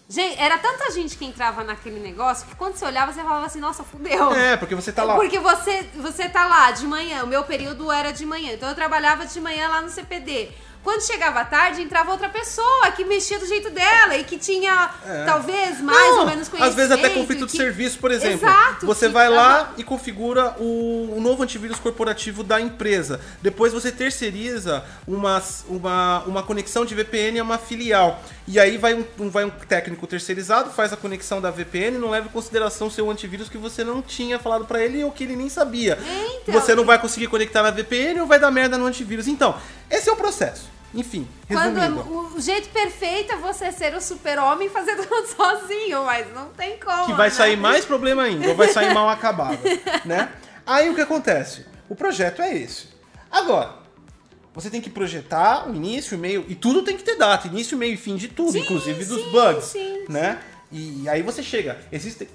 Gente, era tanta gente que entrava naquele negócio que quando você olhava, você falava assim, nossa, fudeu. É, porque você tá lá. Porque você, você tá lá de manhã, o meu período era de manhã, então eu trabalhava de manhã lá no CPD. Quando chegava à tarde, entrava outra pessoa que mexia do jeito dela e que tinha, É. talvez, mais Não, ou menos conhecimento. Às vezes até conflito de que- serviço, por exemplo. Exato, você que- vai lá aham. e configura o, o novo antivírus corporativo da empresa. Depois você terceiriza uma, uma, uma conexão de VPN a uma filial. E aí vai um, um- vai um técnico terceirizado, faz a conexão da VPN, não leva em consideração seu antivírus que você não tinha falado pra ele ou que ele nem sabia. então. você não vai conseguir conectar na VPN ou vai dar merda no antivírus. Então, esse é o processo. Enfim, Quando resumindo. o jeito perfeito é você ser o super-homem e fazer tudo sozinho, mas não tem como. que vai né? sair mais problema ainda, ou vai sair mal acabado, né? Aí o que acontece? O projeto é esse. Agora, você tem que projetar o início, o meio, e tudo tem que ter data, início, meio e fim de tudo, Sim, inclusive dos sim, bugs, sim, né? E aí você chega, existe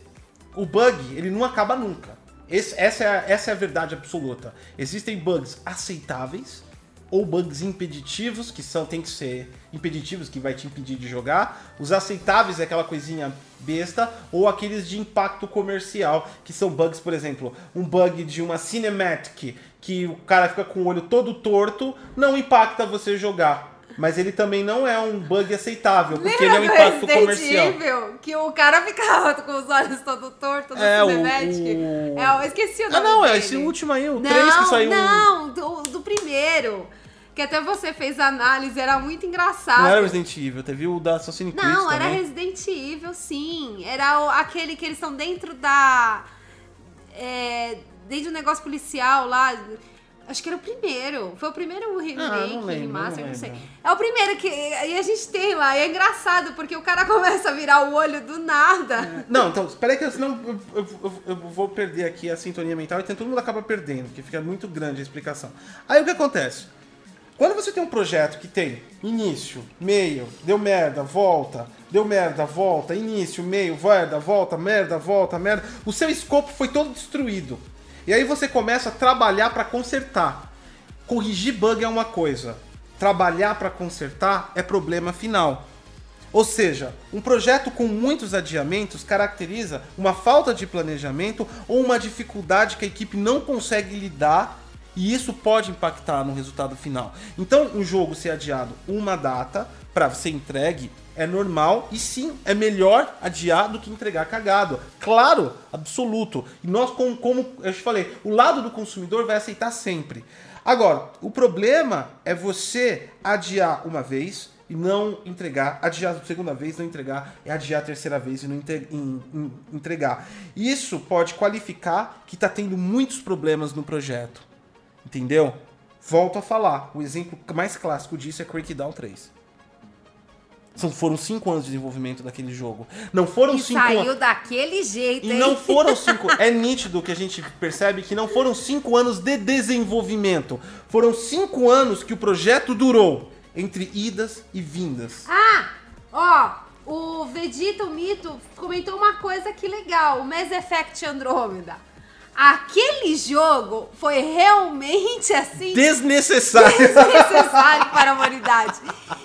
o bug, ele não acaba nunca. Esse- essa, é a, essa é a verdade absoluta. Existem bugs aceitáveis ou bugs impeditivos, que são tem que ser impeditivos, que vai te impedir de jogar. Os aceitáveis aquela coisinha besta, ou aqueles de impacto comercial, que são bugs, por exemplo, um bug de uma cinematic, que o cara fica com o olho todo torto, não impacta você jogar. Mas ele também não é um bug aceitável, porque ele é um Lembra impacto Resident comercial. Evil, que o cara ficava com os olhos todo torto no É, o- Cinematic. o- É, eu esqueci o Ah, nome não, é dele. esse último aí, o não, 3 que saiu. Não, do, do primeiro. Que até você fez análise, era muito engraçado. Não era Resident Evil, teve o da Assassin's Creed Não, era também. Resident Evil, sim. Era o- aquele que eles estão dentro da. É, dentro do negócio policial lá. Acho que era o primeiro. Foi o primeiro remake, Ah, não lembro, remaster, não não sei. É o primeiro que. E a gente tem lá. E é engraçado, porque o cara começa a virar o olho do nada. Não, então, espera aí que senão eu, eu- eu- eu vou perder aqui a sintonia mental e então todo mundo acaba perdendo, porque fica muito grande a explicação. Aí o que acontece? Quando você tem um projeto que tem início, meio, deu merda, volta, deu merda, volta, início, meio, merda, volta, merda, volta, merda, o seu escopo foi todo destruído. E aí você começa a trabalhar para consertar. Corrigir bug é uma coisa, trabalhar para consertar é problema final. Ou seja, um projeto com muitos adiamentos caracteriza uma falta de planejamento ou uma dificuldade que a equipe não consegue lidar e isso pode impactar no resultado final. Então, um jogo ser adiado uma data para ser entregue é normal e sim, é melhor adiar do que entregar cagado. Claro, absoluto. E nós, como, como eu te falei, o lado do consumidor vai aceitar sempre. Agora, o problema é você adiar uma vez e não entregar, adiar a segunda vez, não entregar, e adiar a terceira vez e não entregar. Isso pode qualificar que está tendo muitos problemas no projeto. Entendeu? Volto a falar, o exemplo mais clássico disso é Crackdown 3. São, foram cinco anos de desenvolvimento daquele jogo. Não foram E cinco saiu anos. daquele jeito, E hein? não foram cinco. É nítido que a gente percebe que não foram cinco anos de desenvolvimento. Foram cinco anos que o projeto durou entre idas e vindas. Ah, ó, o Vegeta, o Mito, comentou uma coisa que legal, o Mass Effect Andromeda. Aquele jogo foi realmente assim Desnecessário. desnecessário para a humanidade.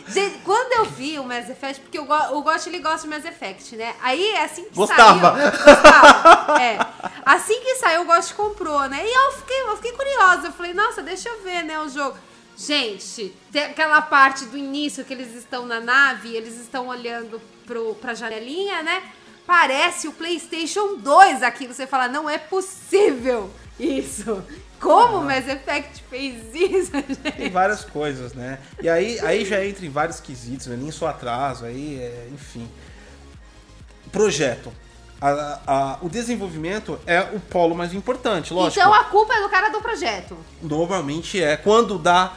Gente, quando eu vi o Mass Effect, porque o, Go- o ele gosta de Mass Effect, né? Aí assim que Gostava. saiu. Gostava. É. Assim que saiu, o Gost comprou, né? E eu fiquei, eu fiquei curiosa. Eu falei, nossa, deixa eu ver, né, o jogo. Gente, tem aquela parte do início que eles estão na nave, eles estão olhando pro, pra janelinha, né? Parece o PlayStation 2 aquilo. Você fala, não é possível isso. Como o Mass Effect fez isso, gente? Tem várias coisas, né? E aí, aí já entra em vários quesitos, né? nem só atraso, aí, é, enfim. Projeto. a- a- o desenvolvimento é o polo mais importante, lógico. Então a culpa é do cara do projeto. Normalmente é quando dá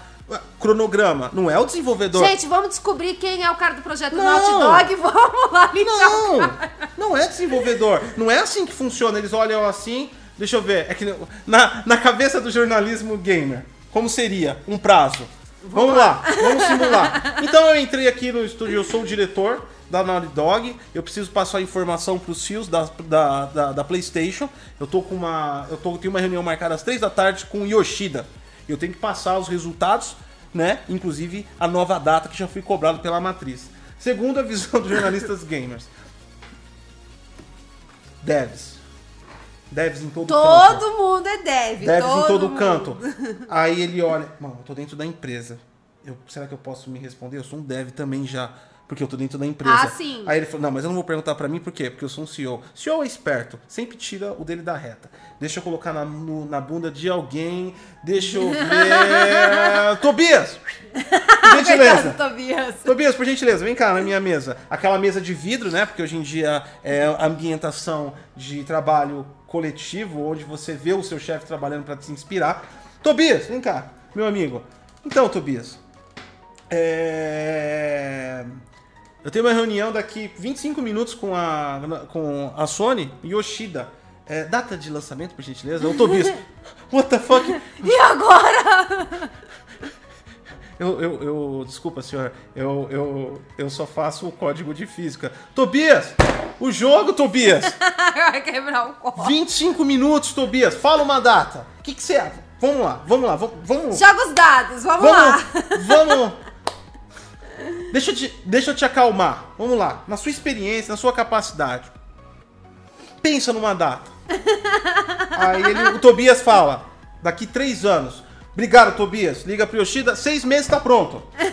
cronograma, não é o desenvolvedor. Gente, vamos descobrir quem é o cara do projeto Não. Naughty Dog. Vamos lá Não, não é desenvolvedor. Não é assim que funciona. Eles olham assim. Deixa eu ver. É que na, na cabeça do jornalismo gamer, como seria um prazo? Vamos lá, vamos simular. Então eu entrei aqui no estúdio, eu sou o diretor da Naughty Dog. Eu preciso passar a informação para os fios da, da, da, da PlayStation. Eu tô com uma, eu tô tenho uma reunião marcada às 3 da tarde com o Yoshida. Eu tenho que passar os resultados, né? Inclusive a nova data que já foi cobrada pela matriz. Segundo a visão dos jornalistas gamers. Devs. Devs em todo, canto. Todo mundo é dev. Devs em todo mundo. canto. Aí ele olha, mano, eu tô dentro da empresa. Eu, será que eu posso me responder? Eu sou um dev também já. Porque eu tô dentro da empresa. Ah, sim. Aí ele falou, não, mas eu não vou perguntar pra mim por quê? Porque eu sou um CEO. CEO é esperto, sempre tira o dele da reta. Deixa eu colocar na, no- na bunda de alguém. Deixa eu ver. Tobias! Por gentileza. Tobias. Tobias, por gentileza, vem cá na minha mesa. Aquela mesa de vidro, né? Porque hoje em dia é ambientação de trabalho coletivo, onde você vê o seu chefe trabalhando para te inspirar. Tobias, vem cá, meu amigo. Então, Tobias, é... eu tenho uma reunião daqui 25 minutos com a, com a Sony Yoshida. É, data de lançamento, por gentileza? Tobias, what the fuck? E agora? Eu, eu, eu- desculpa, senhor. Eu, eu, eu só faço o código de física. Tobias! O jogo, Tobias! Vai quebrar o copo. 25 minutos, Tobias. Fala uma data. O que que você... Vamos lá, vamos lá, vamos... Joga os dados, vamos, lá. vamos, vamos... Deixa eu, te, deixa eu te acalmar. Vamos lá. Na sua experiência, na sua capacidade. Pensa numa data. Aí ele- o Tobias fala, daqui três anos. Obrigado, Tobias. Liga pro Yoshida, seis meses tá pronto.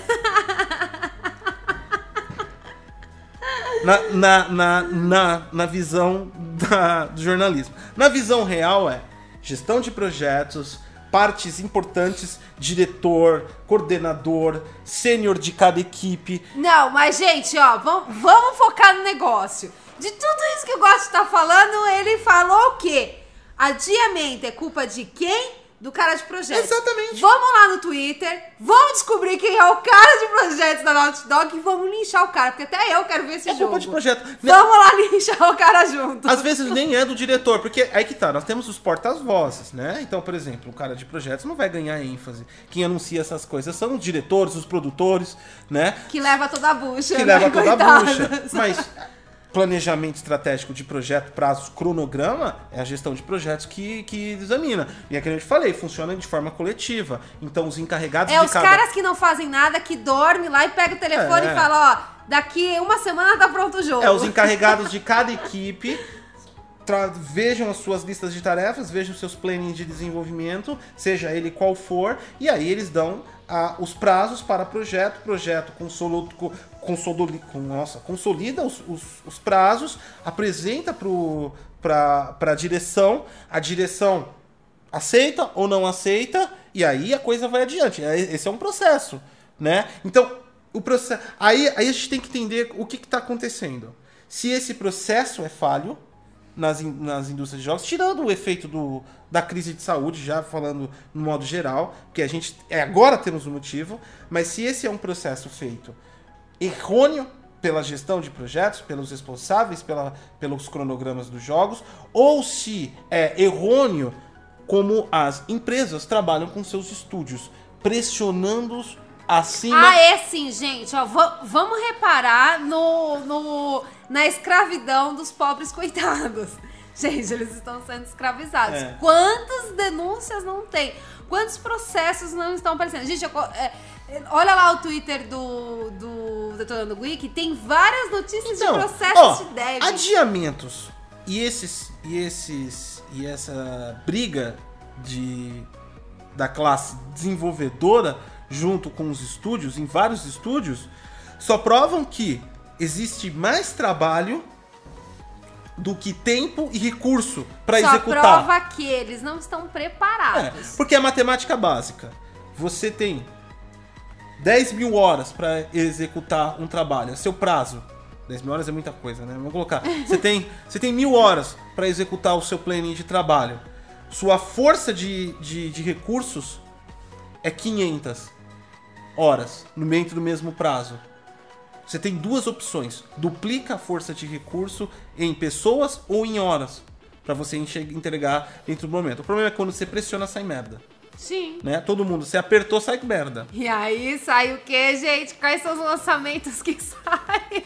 Na, na, na, na, na visão da- do jornalismo. Na visão real é gestão de projetos, partes importantes, diretor, coordenador, sênior de cada equipe. Não, mas gente, ó, vamos, focar no negócio. De tudo isso que o Gosto tá falando, ele falou o quê? Adiamento é culpa de quem? Do cara de projetos. Exatamente. Vamos lá no Twitter, vamos descobrir quem é o cara de projetos da Naughty Dog e vamos linchar o cara, porque até eu quero ver esse É jogo. de projeto. Vamos lá linchar o cara junto. Às vezes nem é do diretor, porque aí que tá, nós temos os porta-vozes, né? Então, por exemplo, o cara de projetos não vai ganhar ênfase. Quem anuncia essas coisas são os diretores, os produtores, né? Que leva toda a bucha. Que né? leva toda a Coitados. bucha. Mas planejamento estratégico de projeto, prazos, cronograma, é a gestão de projetos que, que examina. E é que eu te falei, funciona de forma coletiva. Então, os encarregados É de os cada... caras que não fazem nada, que dormem lá e pega o telefone É. e fala, ó, daqui uma semana tá pronto o jogo. É, os encarregados de cada equipe vejam as suas listas de tarefas, vejam seus plannings de desenvolvimento, seja ele qual for, e aí eles dão os prazos para projeto, projeto consolo, co- consolo- com, nossa, consolida os, os- os prazos, apresenta para a direção, a direção aceita ou não aceita, e aí a coisa vai adiante. É- Esse é um processo, né? Então, o processo. Aí, aí a gente tem que entender o que está acontecendo. Se esse processo é falho nas, in- nas indústrias de jogos, tirando o efeito do, da crise de saúde, já falando no modo geral, que a gente é, agora temos um motivo, mas se esse é um processo feito errôneo pela gestão de projetos, pelos responsáveis pela, pelos cronogramas dos jogos, ou se é errôneo como as empresas trabalham com seus estúdios, pressionando-os acima. Ah, é sim, gente. Ó, va- vamos reparar no, no- na escravidão dos pobres coitados. Gente, eles estão sendo escravizados. É. Quantas denúncias não tem? Quantos processos não estão aparecendo? Gente, eu é, olha lá o Twitter do, do Detonando Wiki, tem várias notícias Então, de processos ó, de dev. Adiamentos e esses e esses e essa briga de da classe desenvolvedora junto com os estúdios, em vários estúdios, só provam que existe mais trabalho do que tempo e recurso para Só executar. prova que eles não estão É, preparados. porque é matemática básica. Você tem 10 mil horas para executar um trabalho, é seu prazo. 10 mil horas é muita coisa, né? Vamos colocar. Você tem, você tem mil horas para executar o seu planning de trabalho. Sua força de, de, de recursos é 500 horas no meio do mesmo prazo. Você tem duas opções: duplica a força de recurso em pessoas ou em horas para você entregar dentro do momento. O problema é quando você pressiona sai merda. Sim. Né? Todo mundo, você apertou, sai merda. E aí sai o que, gente? Quais são os lançamentos que saem?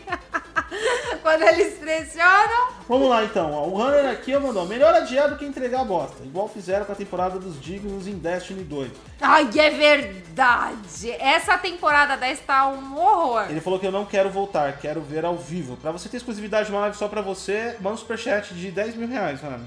Quando eles pressionam. Vamos lá então, ó. o Runner aqui mandou melhor adiado que entregar a bosta. Igual fizeram com a temporada dos Dignos em Destiny 2. Ai, é verdade. Essa temporada 10 tá um horror. Ele falou que eu não quero voltar, quero ver ao vivo. Pra você ter exclusividade de uma live só pra você, manda um superchat de 10 mil reais, Runner.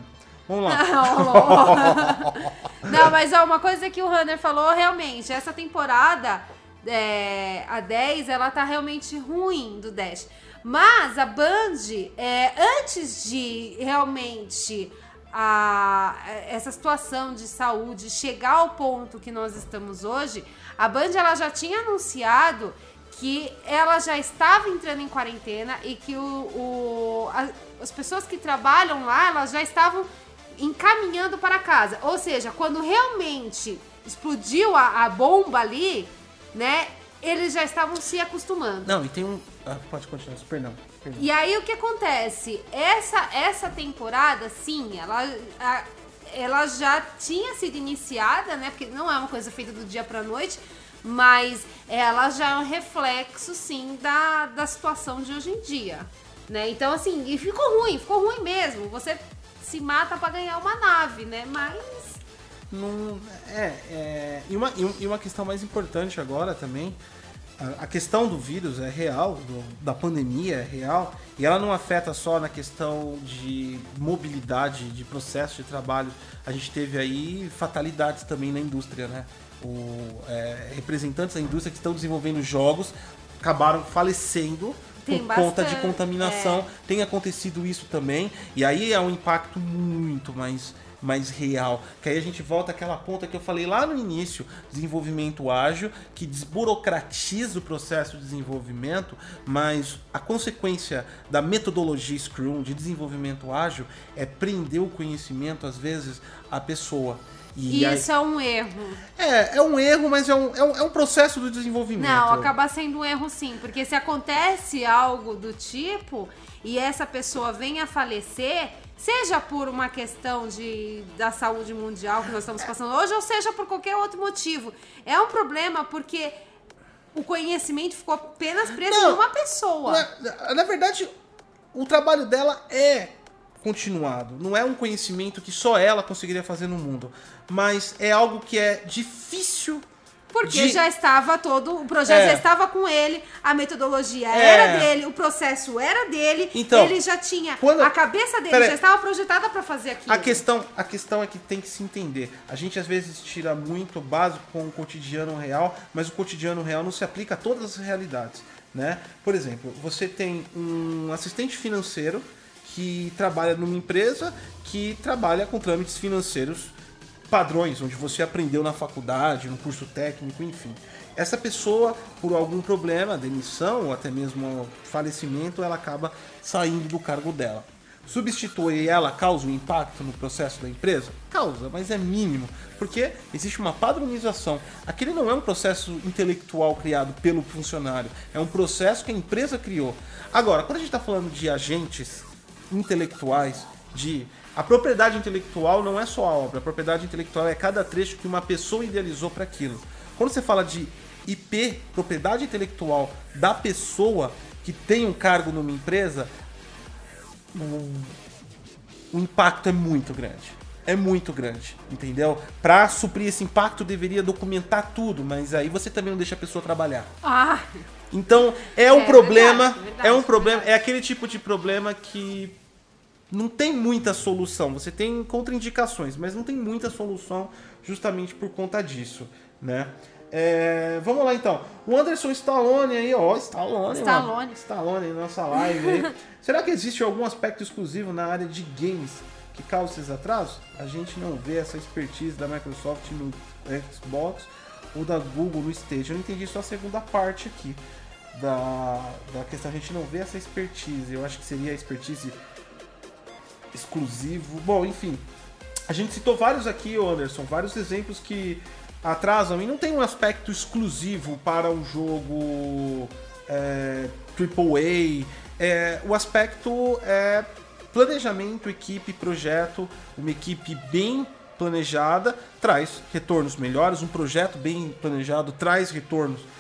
Vamos lá. não, mas ó, uma coisa que o Runner falou, realmente, essa temporada, é, a 10, ela tá realmente ruim do Dash. Mas a Band, é, antes de realmente a, essa situação de saúde chegar ao ponto que nós estamos hoje, a Band ela já tinha anunciado que ela já estava entrando em quarentena e que o, o a, as pessoas que trabalham lá elas já estavam encaminhando para casa. Ou seja, quando realmente explodiu a, a bomba ali, né? Eles já estavam se acostumando. Não, e tem um. Ah, pode continuar, perdão, perdão. E aí o que acontece? Essa, essa temporada, sim, ela, a, ela já tinha sido iniciada, né? Porque não é uma coisa feita do dia pra noite, mas ela já é um reflexo, sim, da, da situação de hoje em dia. Né? Então, assim, e ficou ruim, ficou ruim mesmo. Você se mata para ganhar uma nave, né? Mas. Não, é, é e, uma, e uma questão mais importante agora também. A, a questão do vírus é real, do, da pandemia é real, e ela não afeta só na questão de mobilidade, de processo de trabalho. A gente teve aí fatalidades também na indústria, né? O, é, representantes da indústria que estão desenvolvendo jogos acabaram falecendo tem por bastante, conta de contaminação. É. Tem acontecido isso também. E aí é um impacto muito mais mais real. Que aí a gente volta àquela ponta que eu falei lá no início, desenvolvimento ágil, que desburocratiza o processo de desenvolvimento, mas a consequência da metodologia Scrum de desenvolvimento ágil é prender o conhecimento às vezes à pessoa. E Isso aí... é um erro. É, é um erro, mas é um, é um, é um processo do desenvolvimento. Não, acaba sendo um erro sim, porque se acontece algo do tipo e essa pessoa vem a falecer, seja por uma questão de, da saúde mundial que nós estamos passando hoje, ou seja por qualquer outro motivo. É um problema porque o conhecimento ficou apenas preso Não, numa pessoa. Na, na verdade, o trabalho dela é continuado. Não é um conhecimento que só ela conseguiria fazer no mundo, mas é algo que é difícil porque de... já estava todo, o projeto é. já estava com ele, a metodologia é. era dele, o processo era dele, então, ele já tinha, quando... a cabeça dele já estava projetada para fazer aquilo. A questão, a questão é que tem que se entender. A gente às vezes tira muito básico com o cotidiano real, mas o cotidiano real não se aplica a todas as realidades, né? Por exemplo, você tem um assistente financeiro que trabalha numa empresa que trabalha com trâmites financeiros padrões, onde você aprendeu na faculdade, no curso técnico, enfim. Essa pessoa, por algum problema, demissão ou até mesmo falecimento, ela acaba saindo do cargo dela. Substituir ela causa um impacto no processo da empresa? Causa, mas é mínimo, porque existe uma padronização. Aquele não é um processo intelectual criado pelo funcionário, é um processo que a empresa criou. Agora, quando a gente está falando de agentes intelectuais, de a propriedade intelectual não é só a obra, a propriedade intelectual é cada trecho que uma pessoa idealizou para aquilo. Quando você fala de IP, propriedade intelectual da pessoa que tem um cargo numa empresa, o, o impacto é muito grande. É muito grande, entendeu? Para suprir esse impacto, deveria documentar tudo, mas aí você também não deixa a pessoa trabalhar. Ah. Então, é um é, problema, verdade, verdade, é um problema, verdade. é aquele tipo de problema que não tem muita solução. Você tem contraindicações, mas não tem muita solução justamente por conta disso, né? É, vamos lá então. O Anderson Stallone aí, ó, Stallone, Stallone, mano. Stallone nossa live aí. Será que existe algum aspecto exclusivo na área de games que causa esses atrasos? A gente não vê essa expertise da Microsoft no Xbox ou da Google no Stage. Eu não entendi só a segunda parte aqui da, da questão. A gente não vê essa expertise. Eu acho que seria a expertise exclusivo. Bom, enfim. A gente citou vários aqui, Anderson, vários exemplos que atrasam e não tem um aspecto exclusivo para um jogo é, AAA. É, o aspecto é planejamento, equipe, projeto, uma equipe bem planejada traz retornos melhores, um projeto bem planejado traz retornos melhores,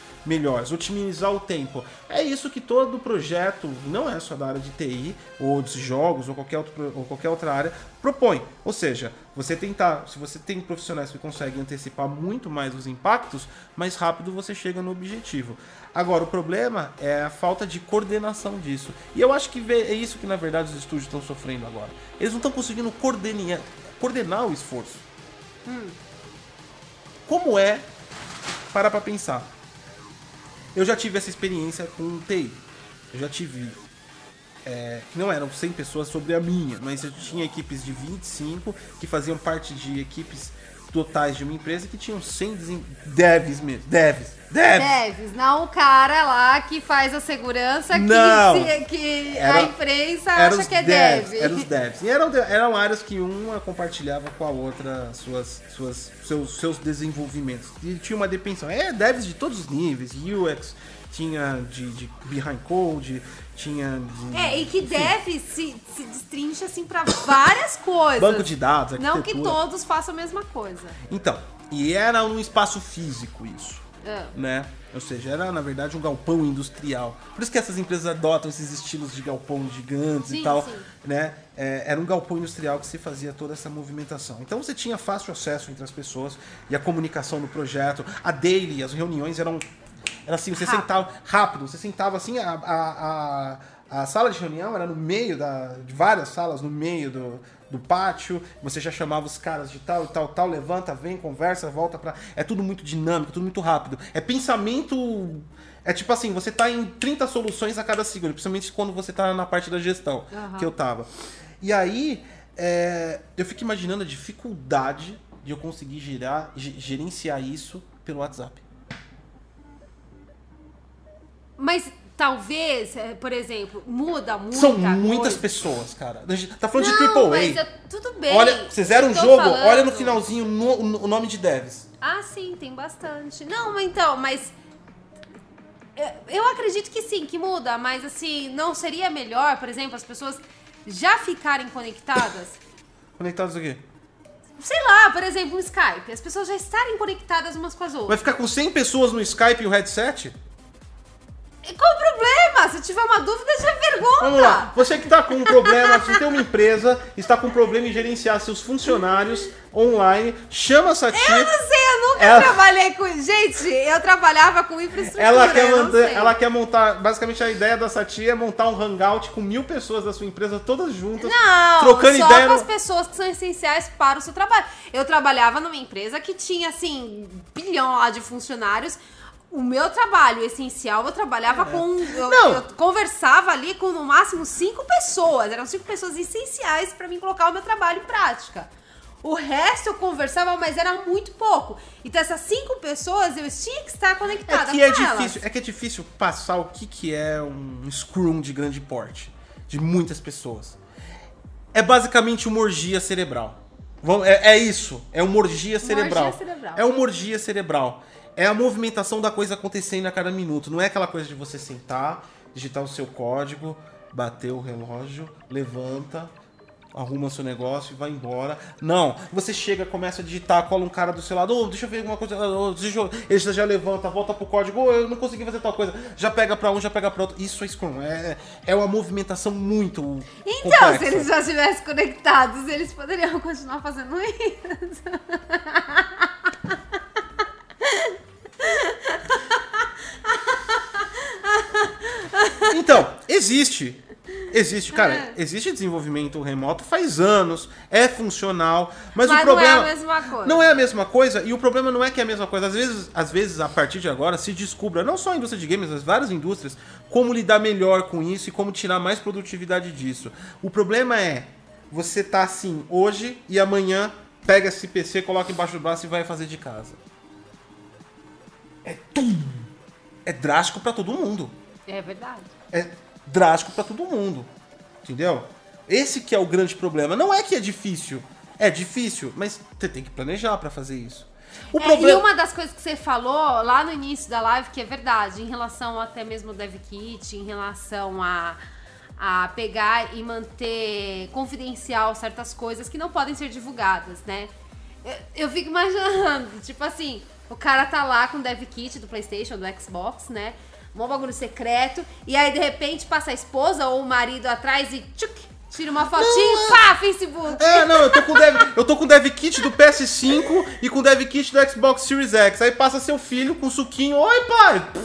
otimizar o tempo. É isso que todo projeto, não é só da área de TI, ou de jogos, ou qualquer, outro, ou qualquer outra área, propõe. Ou seja, você tentar, se você tem profissionais que conseguem antecipar muito mais os impactos, mais rápido você chega no objetivo. Agora, o problema é a falta de coordenação disso. E eu acho que é isso que, na verdade, os estúdios estão sofrendo agora. Eles não estão conseguindo coordenar, coordenar o esforço. Hum. Como é, para pra pensar, eu já tive essa experiência com TI. Eu já tive. É, não eram 100 pessoas sobre a minha, mas eu tinha equipes de 25 que faziam parte de equipes totais de uma empresa que tinham 100 devs mesmo. Devs. Devs. Devs. Não o cara lá que faz a segurança não. que, que era, a imprensa acha que é devs, dev. Eram os devs. E eram, eram áreas que uma compartilhava com a outra suas, suas, seus, seus desenvolvimentos. E tinha uma depensão. É, devs de todos os níveis. UX, tinha de, de behind code, tinha de, É, e que enfim. deve se, se destrincha assim para várias coisas. Banco de dados, Não que todos façam a mesma coisa. Então, e era num espaço físico isso. É. Né? Ou seja, era na verdade um galpão industrial. Por isso que essas empresas adotam esses estilos de galpão gigantes sim, e tal. Sim. Né? É, era um galpão industrial que se fazia toda essa movimentação. Então você tinha fácil acesso entre as pessoas e a comunicação no projeto. A daily, as reuniões eram era assim, você rápido. sentava rápido, você sentava assim, a, a, a, a, sala de reunião era no meio da, de várias salas, no meio do, do pátio, você já chamava os caras de tal e tal, tal, levanta, vem, conversa, volta pra. É tudo muito dinâmico, tudo muito rápido. É pensamento. É tipo assim, você tá em 30 soluções a cada segundo, principalmente quando você tá na parte da gestão, uhum. que eu tava. E aí, é, eu fico imaginando a dificuldade de eu conseguir gerar, gerenciar isso pelo WhatsApp. Mas talvez, é, por exemplo, muda muito. São muitas coisa. pessoas, cara. A tá falando não, de AAA. Mas eu, tudo bem. Olha, vocês eram um jogo, falando... olha no finalzinho no, o nome de devs. Ah, sim, tem bastante. Não, então, mas. Eu acredito que sim, que muda, mas assim, não seria melhor, por exemplo, as pessoas já ficarem conectadas? Conectadas o quê? Sei lá, por exemplo, o Skype. As pessoas já estarem conectadas umas com as outras. Vai ficar com 100 pessoas no Skype e o headset? Qual o problema? Se tiver uma dúvida, já pergunta. Vamos lá. Você que está com um problema, você tem uma empresa, está com um problema em gerenciar seus funcionários online, chama essa tia. Eu não sei, eu nunca ela... trabalhei com. Gente, eu trabalhava com infraestrutura. Ela quer, manter, ela quer montar. Basicamente, a ideia dessa tia é montar um hangout com mil pessoas da sua empresa, todas juntas. Não, trocando só ideia. com as pessoas que são essenciais para o seu trabalho. Eu trabalhava numa empresa que tinha, assim, bilhão lá de funcionários o meu trabalho essencial, eu trabalhava é. com. Eu, eu, conversava ali com no máximo cinco pessoas. Eram cinco pessoas essenciais para mim colocar o meu trabalho em prática. O resto eu conversava, mas era muito pouco. Então essas cinco pessoas eu tinha que estar conectada é que é difícil, É que é difícil passar o que, que é um scrum de grande porte. De muitas pessoas. É basicamente uma orgia cerebral. É, é isso. É uma orgia cerebral. Uma orgia cerebral. É uma orgia cerebral é a movimentação da coisa acontecendo a cada minuto. Não é aquela coisa de você sentar, digitar o seu código, bater o relógio, levanta, arruma seu negócio e vai embora. Não, você chega, começa a digitar, cola um cara do seu lado, oh, deixa eu ver alguma coisa, oh, eu... ele já levanta, volta pro código, oh, eu não consegui fazer tal coisa, já pega pra um, já pega pra outro. Isso é Scrum, é, é uma movimentação muito Então, complexa. se eles já estivessem conectados, eles poderiam continuar fazendo isso. Então, existe. Existe, cara, é. existe desenvolvimento remoto faz anos, é funcional, mas, mas o problema não é a mesma coisa. Não é a mesma coisa e o problema não é que é a mesma coisa. Às vezes, às vezes a partir de agora se descubra, não só a indústria de games, mas várias indústrias, como lidar melhor com isso e como tirar mais produtividade disso. O problema é você tá assim hoje e amanhã pega esse PC, coloca embaixo do braço e vai fazer de casa. É tum. É drástico para todo mundo. É verdade. É drástico pra todo mundo. Entendeu? Esse que é o grande problema. Não é que é difícil. É difícil, mas você tem que planejar pra fazer isso. O É, problema... E uma das coisas que você falou lá no início da live, que é verdade, em relação até mesmo ao Dev Kit, em relação a, a pegar e manter confidencial certas coisas que não podem ser divulgadas, né? Eu, eu fico imaginando, tipo assim, o cara tá lá com o Dev Kit do Playstation, do Xbox, né? Um bagulho secreto, e aí de repente passa a esposa ou o marido atrás e tchuc, tira uma fotinho, pá, Facebook. É, não, eu tô com o Dev, eu tô com Dev Kit do PS5 e com o Dev Kit do Xbox Series X. Aí passa seu filho com suquinho. Oi, pai!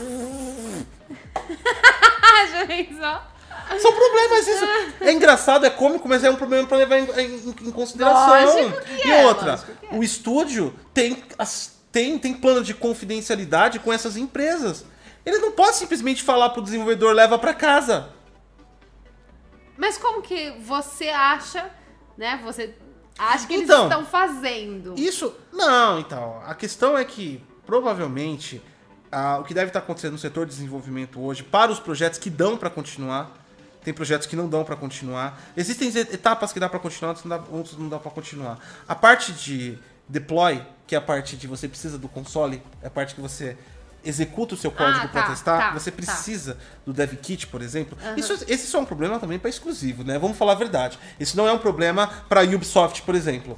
Já pensou? São problemas isso. É engraçado, é cômico, mas é um problema pra levar em, em- em consideração. E é, outra, é. o estúdio tem, tem, tem plano de confidencialidade com essas empresas. Ele não pode simplesmente falar pro desenvolvedor, leva pra casa. Mas como que você acha, né? Você acha que eles Então, estão fazendo? Isso. Não, então. A questão é que, provavelmente, ah, o que deve estar acontecendo no setor de desenvolvimento hoje, para os projetos que dão para continuar, tem projetos que não dão para continuar. Existem et- etapas que dá para continuar, outras não dá, outros não dá para continuar. A parte de deploy, que é a parte de você precisa do console, é a parte que você executa o seu código Ah, para tá, testar, tá, você tá. precisa do dev kit, por exemplo. Isso, esse só é um problema também para exclusivo, né? Vamos falar a verdade. Isso não é um problema para Ubisoft, por exemplo.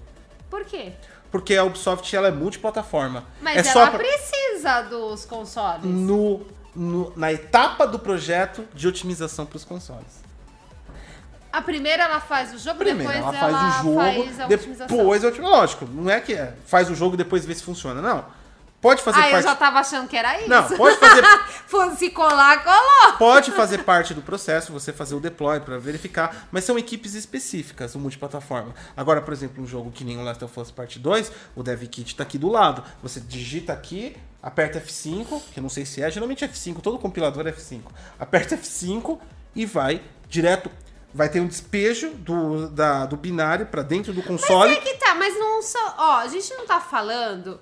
Por quê? Porque a Ubisoft ela é multiplataforma. Mas é ela pra- precisa dos consoles. no, no- na etapa do projeto de otimização para os consoles. A primeira ela faz o jogo, Primeiro, depois ela faz o jogo, faz a otimização. depois otimização. Lógico, não é que é, faz o jogo e depois vê se funciona. Não. Pode fazer Ah, eu parte. já tava achando que era isso. Não, pode fazer, Se colar, colou. pode fazer parte do processo, você fazer o deploy para verificar, mas são equipes específicas, o multiplataforma. Agora, por exemplo, um jogo que nem o Last of Us Part 2, o Dev Kit tá aqui do lado. Você digita aqui, aperta F5, que eu não sei se é, geralmente é F5, todo compilador é F5. Aperta F5 e vai direto. Vai ter um despejo do, da- do binário para dentro do console. Mas é que tá, mas não só. Ó, a gente não tá falando.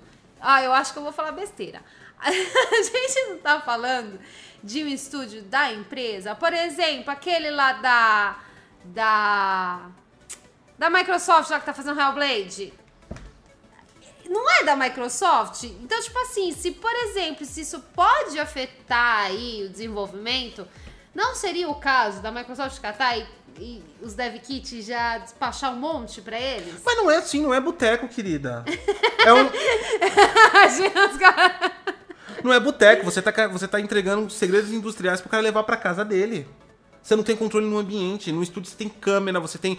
Ah, eu acho que eu vou falar besteira. A gente não tá falando de um estúdio da empresa. Por exemplo, aquele lá da. Da. Da Microsoft lá que tá fazendo Hellblade. Não é da Microsoft? Então, tipo assim, se por exemplo, se isso pode afetar aí o desenvolvimento, não seria o caso da Microsoft catar e, e os dev kits já despachar um monte pra eles? Mas não é assim, não é boteco, querida. É um. Não é boteco, você tá, você tá entregando segredos industriais pro cara levar pra casa dele. Você não tem controle no ambiente. No estúdio você tem câmera, você tem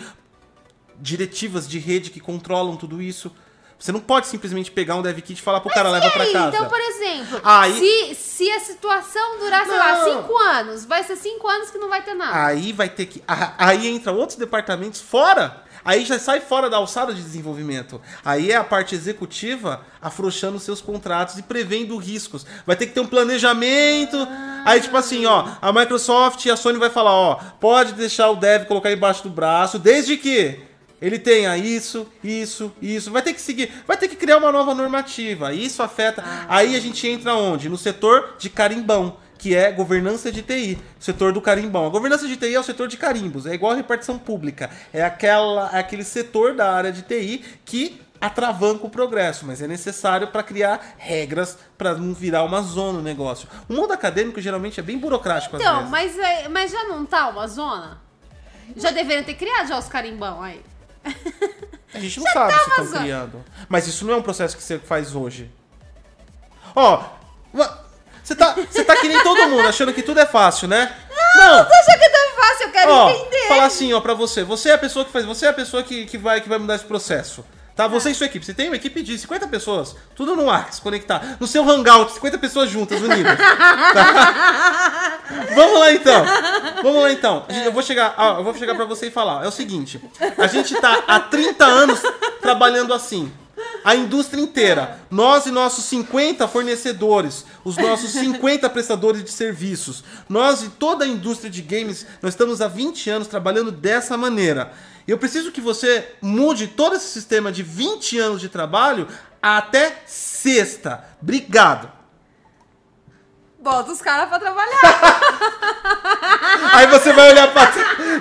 diretivas de rede que controlam tudo isso. Você não pode simplesmente pegar um dev kit e falar pro cara leva pra aí, casa. então, por exemplo, Aí- se, se a situação durar, sei lá, Não. cinco anos, vai ser cinco anos que não vai ter nada. Aí vai ter que. a- Aí entra outros departamentos fora. Aí já sai fora da alçada de desenvolvimento. Aí é a parte executiva afrouxando seus contratos e prevendo riscos. Vai ter que ter um planejamento. Aí, tipo assim, ó, a Microsoft e a Sony vai falar, ó, pode deixar o dev colocar embaixo do braço, desde que ele tenha isso, isso, isso. Vai ter que seguir, vai ter que criar uma nova normativa. Isso afeta. Aí a gente entra onde? No setor de carimbão que é governança de TI, setor do carimbão. A governança de TI é o setor de carimbos, é igual a repartição pública. É, aquela, é aquele setor da área de TI que atravanca o progresso, mas é necessário para criar regras para não virar uma zona o negócio. O mundo acadêmico geralmente é bem burocrático às Então, vezes. mas, é- mas já não tá uma zona? Já deveriam ter criado já os carimbão aí. A gente não sabe se estão criando. Mas isso não é um processo que você faz hoje. Ó, você tá, você tá que nem todo mundo, achando que tudo é fácil, né? Não! Você acha que é tão fácil? Eu quero Ó, entender. falar assim, ó, pra você. Você é a pessoa que faz. Você é a pessoa que, que, vai, que vai mudar esse processo. Tá? Você e sua equipe. Você tem uma equipe de 50 pessoas, tudo no ar, se conectar. No seu hangout, 50 pessoas juntas, unidas. Tá? Vamos lá então. Vamos lá então. Eu vou chegar, eu vou chegar para você e falar. É o seguinte: a gente tá há 30 anos trabalhando assim. A indústria inteira. Nós e nossos 50 fornecedores, os nossos 50 prestadores de serviços. Nós e toda a indústria de games, nós estamos há 20 anos trabalhando dessa maneira. Eu preciso que você mude todo esse sistema de 20 anos de trabalho até sexta. Obrigado. bota os caras pra trabalhar. Aí você vai olhar pra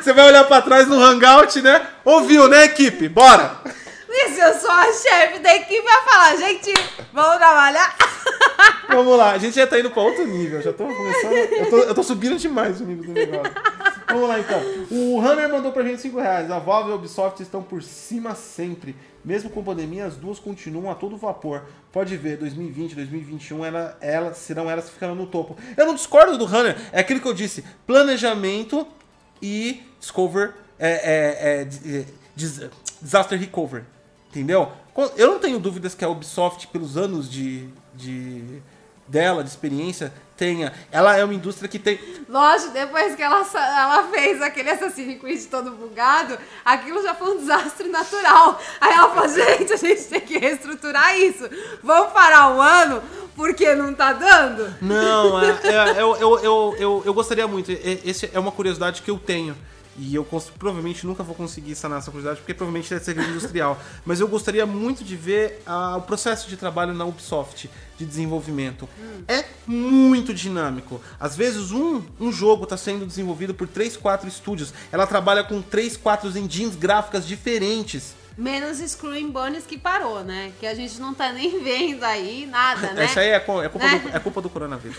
você vai olhar pra trás no hangout, né? Ouviu, né, equipe? Bora! Se eu sou a chefe da equipe, vai falar, gente, vamos trabalhar? Vamos lá, a gente já tá indo pra outro nível. Já tô começando. Eu tô, eu tô subindo demais o nível do negócio. Vamos lá então. O Hammer mandou pra gente 5 reais. A Valve e a Ubisoft estão por cima sempre. Mesmo com pandemia, as duas continuam a todo vapor. Pode ver, 2020, 2021, ela, ela, serão elas ficando no topo. Eu não discordo do Hammer, é aquilo que eu disse: planejamento e discover. É, é, é, é, dis- disaster recovery. Entendeu? Eu não tenho dúvidas que a Ubisoft, pelos anos de, de dela, de experiência, tenha. Ela é uma indústria que tem. Lógico, depois que ela, ela fez aquele Assassin's Creed todo bugado, aquilo já foi um desastre natural. Aí ela falou, gente, a gente tem que reestruturar isso. Vamos parar um ano, porque não tá dando? Não, é, é, eu, eu, eu, eu, eu gostaria muito. E- Esse é uma curiosidade que eu tenho. E eu provavelmente nunca vou conseguir sanar essa curiosidade, porque provavelmente deve ser segredo industrial. Mas eu gostaria muito de ver ah, o processo de trabalho na Ubisoft, de desenvolvimento. É muito dinâmico. Às vezes um, um jogo está sendo desenvolvido por 3, 4 estúdios. Ela trabalha com 3, 4 engines gráficas diferentes. Menos Screwing Bones que parou, né? Que a gente não tá nem vendo aí nada, né? Essa aí é, é culpa, Né? do, é culpa do coronavírus.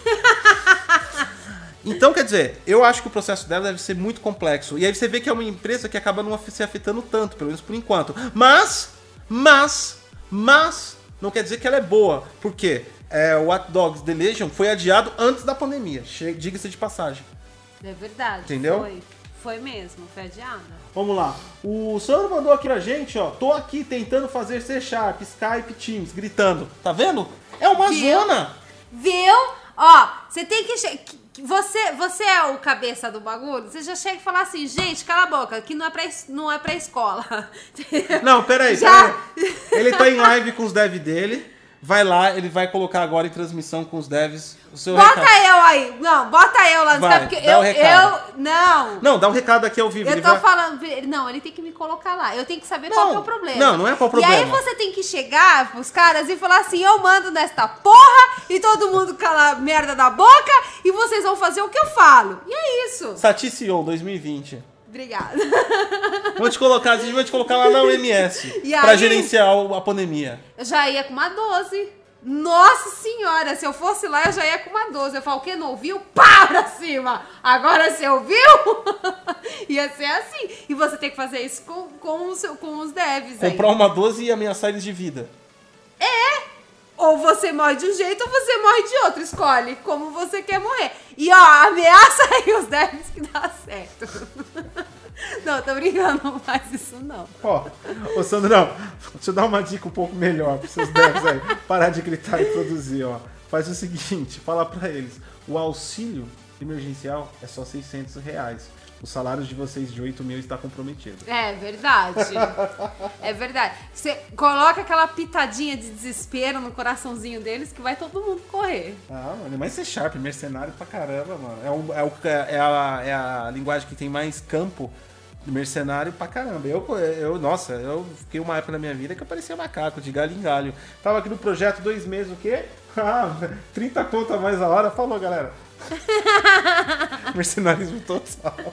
Então, quer dizer, eu acho que o processo dela deve ser muito complexo. E aí você vê que é uma empresa que acaba não se afetando tanto, pelo menos por enquanto. Mas, mas, mas, não quer dizer que ela é boa. Por quê? É, o Watch Dogs The Legion foi adiado antes da pandemia. Diga-se de passagem. É verdade. Entendeu? Foi. Foi mesmo, foi adiada. Vamos lá. O Sandro mandou aqui pra gente, ó. Tô aqui tentando fazer C Sharp, Skype, Teams, gritando. Tá vendo? É uma Viu? zona. Viu? Ó, você tem que. Você, você é o cabeça do bagulho, você já chega e fala assim, gente, cala a boca, que não é pra, não é pra escola. Não, peraí, Já- peraí. Ele tá em live com os devs dele. Vai lá, ele vai colocar agora em transmissão com os devs o seu Bota recado. eu aí. Não, bota eu lá Vai, porque dá eu, recado. eu. Não. Não, dá um recado aqui ao vivo. Eu tô vai- falando. Não, ele tem que me colocar lá. Eu tenho que saber Não, qual é o problema. não, não é qual o E aí problema. você tem que chegar pros caras e falar assim: eu mando nesta porra e todo mundo cala a merda da boca e vocês vão fazer o que eu falo. E é isso. Sati CEO 2020. Obrigada. Vou te colocar, a gente vai te colocar lá na OMS E pra aí? gerenciar a pandemia. Eu já ia com uma 12. Nossa senhora, se eu fosse lá, eu já ia com uma 12. Eu falo, o que? Não ouviu? Pá pra cima! Agora você ouviu? ia ser assim. E você tem que fazer isso com, com, os, com os devs aí. Comprar uma 12 e ameaçar eles de vida. Ou você morre de um jeito ou você morre de outro. Escolhe como você quer morrer. E ó, ameaça aí os devs que dá certo. Não, tô brincando, não faz isso não. Ó, ô Sandrão, deixa eu dar uma dica um pouco melhor pros seus devs aí. Parar de gritar e produzir, ó. Faz o seguinte, fala pra eles. O auxílio emergencial é só 600 reais. O salário de vocês de 8 mil está comprometido. É verdade. É verdade. Você coloca aquela pitadinha de desespero no coraçãozinho deles que vai todo mundo correr. Ah, mano, mas ser sharp, mercenário pra caramba, mano. É, o, é, o, é, a, é a linguagem que tem mais campo mercenário pra caramba. Eu, eu, nossa, eu fiquei uma época na minha vida que eu parecia macaco, de galho em galho. Tava aqui no projeto dois meses, o quê? Ah, 30 conto a mais a hora. Falou, galera. Mercenarismo total.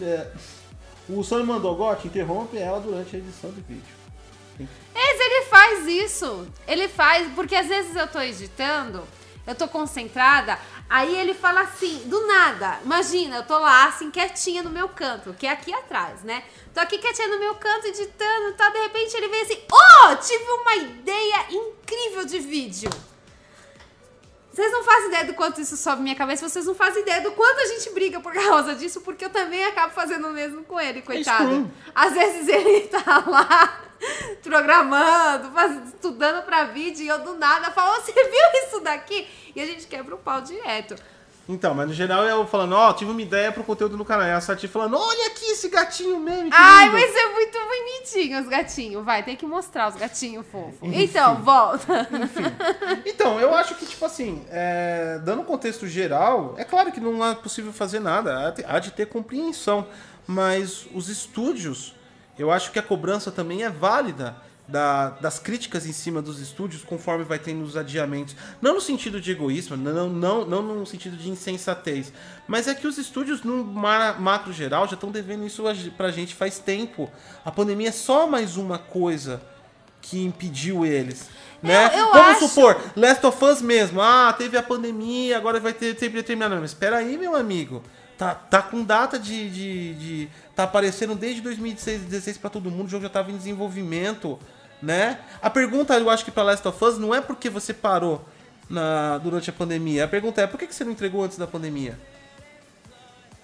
É. O Sônia mandou, Gotti, interrompe ela durante a edição do vídeo. Mas ele faz isso. Ele faz, porque às vezes eu tô editando, eu tô concentrada, aí ele fala assim, do nada. Imagina, eu tô lá assim, quietinha no meu canto, que é aqui atrás, né? Tô aqui quietinha no meu canto, editando e tal, de repente ele vem assim, oh, tive uma ideia incrível de vídeo. Vocês não fazem ideia do quanto isso sobe minha cabeça, vocês não fazem ideia do quanto a gente briga por causa disso, porque eu também acabo fazendo o mesmo com ele, coitado. Às vezes ele tá lá programando, faz- estudando pra vídeo e eu do nada falo, você viu isso daqui? E a gente quebra o pau direto. Então, mas no geral eu falando, ó, tive uma ideia pro conteúdo no canal. E a Sati falando, olha aqui esse gatinho meme. Ai, lindo." mas é muito bonitinho os gatinhos. Vai, tem que mostrar os gatinhos fofos. Então, volta. Então, eu acho que, tipo assim, é, dando um contexto geral, é claro que não é possível fazer nada, há de ter compreensão, mas os estúdios, eu acho que a cobrança também é válida da- das críticas em cima dos estúdios conforme vai tendo os adiamentos. Não no sentido de egoísmo, não, não, não no sentido de insensatez. Mas é que os estúdios, no ma- macro geral, já estão devendo isso a- pra gente faz tempo. A pandemia é só mais uma coisa que impediu eles. Né? Eu- eu Vamos acho- supor, Last of Us mesmo. Ah, teve a pandemia, agora vai ter tempo determinado. Mas espera aí, meu amigo. Tá, tá com data de, de, de- Tá aparecendo desde 2016 pra todo mundo, o jogo já tava em desenvolvimento, né? A pergunta, eu acho que pra Last of Us não é porque você parou na, durante a pandemia. A pergunta é por que, que você não entregou antes da pandemia?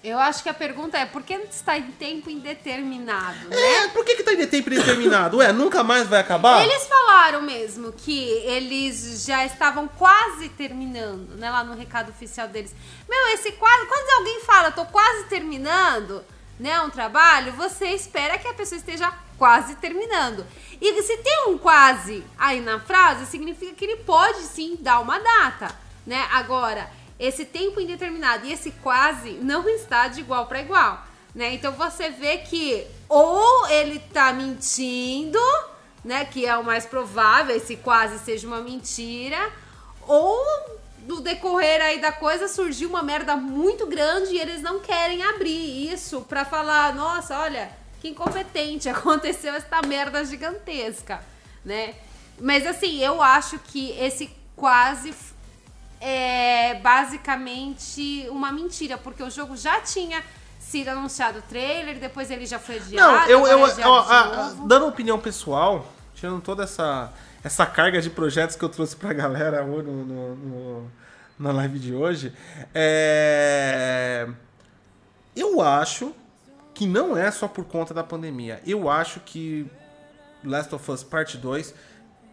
Eu acho que a pergunta é por que está em tempo indeterminado, né? É, por que, que tá em tempo indeterminado? Ué, nunca mais vai acabar? Eles falaram mesmo que eles já estavam quase terminando, né? Lá no recado oficial deles. Meu, esse quase. Quando alguém fala, tô quase terminando, né? Um trabalho, você espera que a pessoa esteja quase terminando. E se tem um quase aí na frase, significa que ele pode sim dar uma data, né? Agora, esse tempo indeterminado e esse quase não está de igual para igual, né? Então você vê que ou ele tá mentindo, né, que é o mais provável, esse quase seja uma mentira, ou no decorrer aí da coisa surgiu uma merda muito grande e eles não querem abrir isso pra falar, nossa, olha, que incompetente, aconteceu essa merda gigantesca, né? Mas assim, eu acho que esse quase é basicamente uma mentira, porque o jogo já tinha sido anunciado o trailer, depois ele já foi adiado. Não, eu, eu, é ó, a- novo. dando opinião pessoal, tirando toda essa, essa carga de projetos que eu trouxe pra galera hoje no, no- no- na live de hoje, é, eu acho que não é só por conta da pandemia. Eu acho que Last of Us Part 2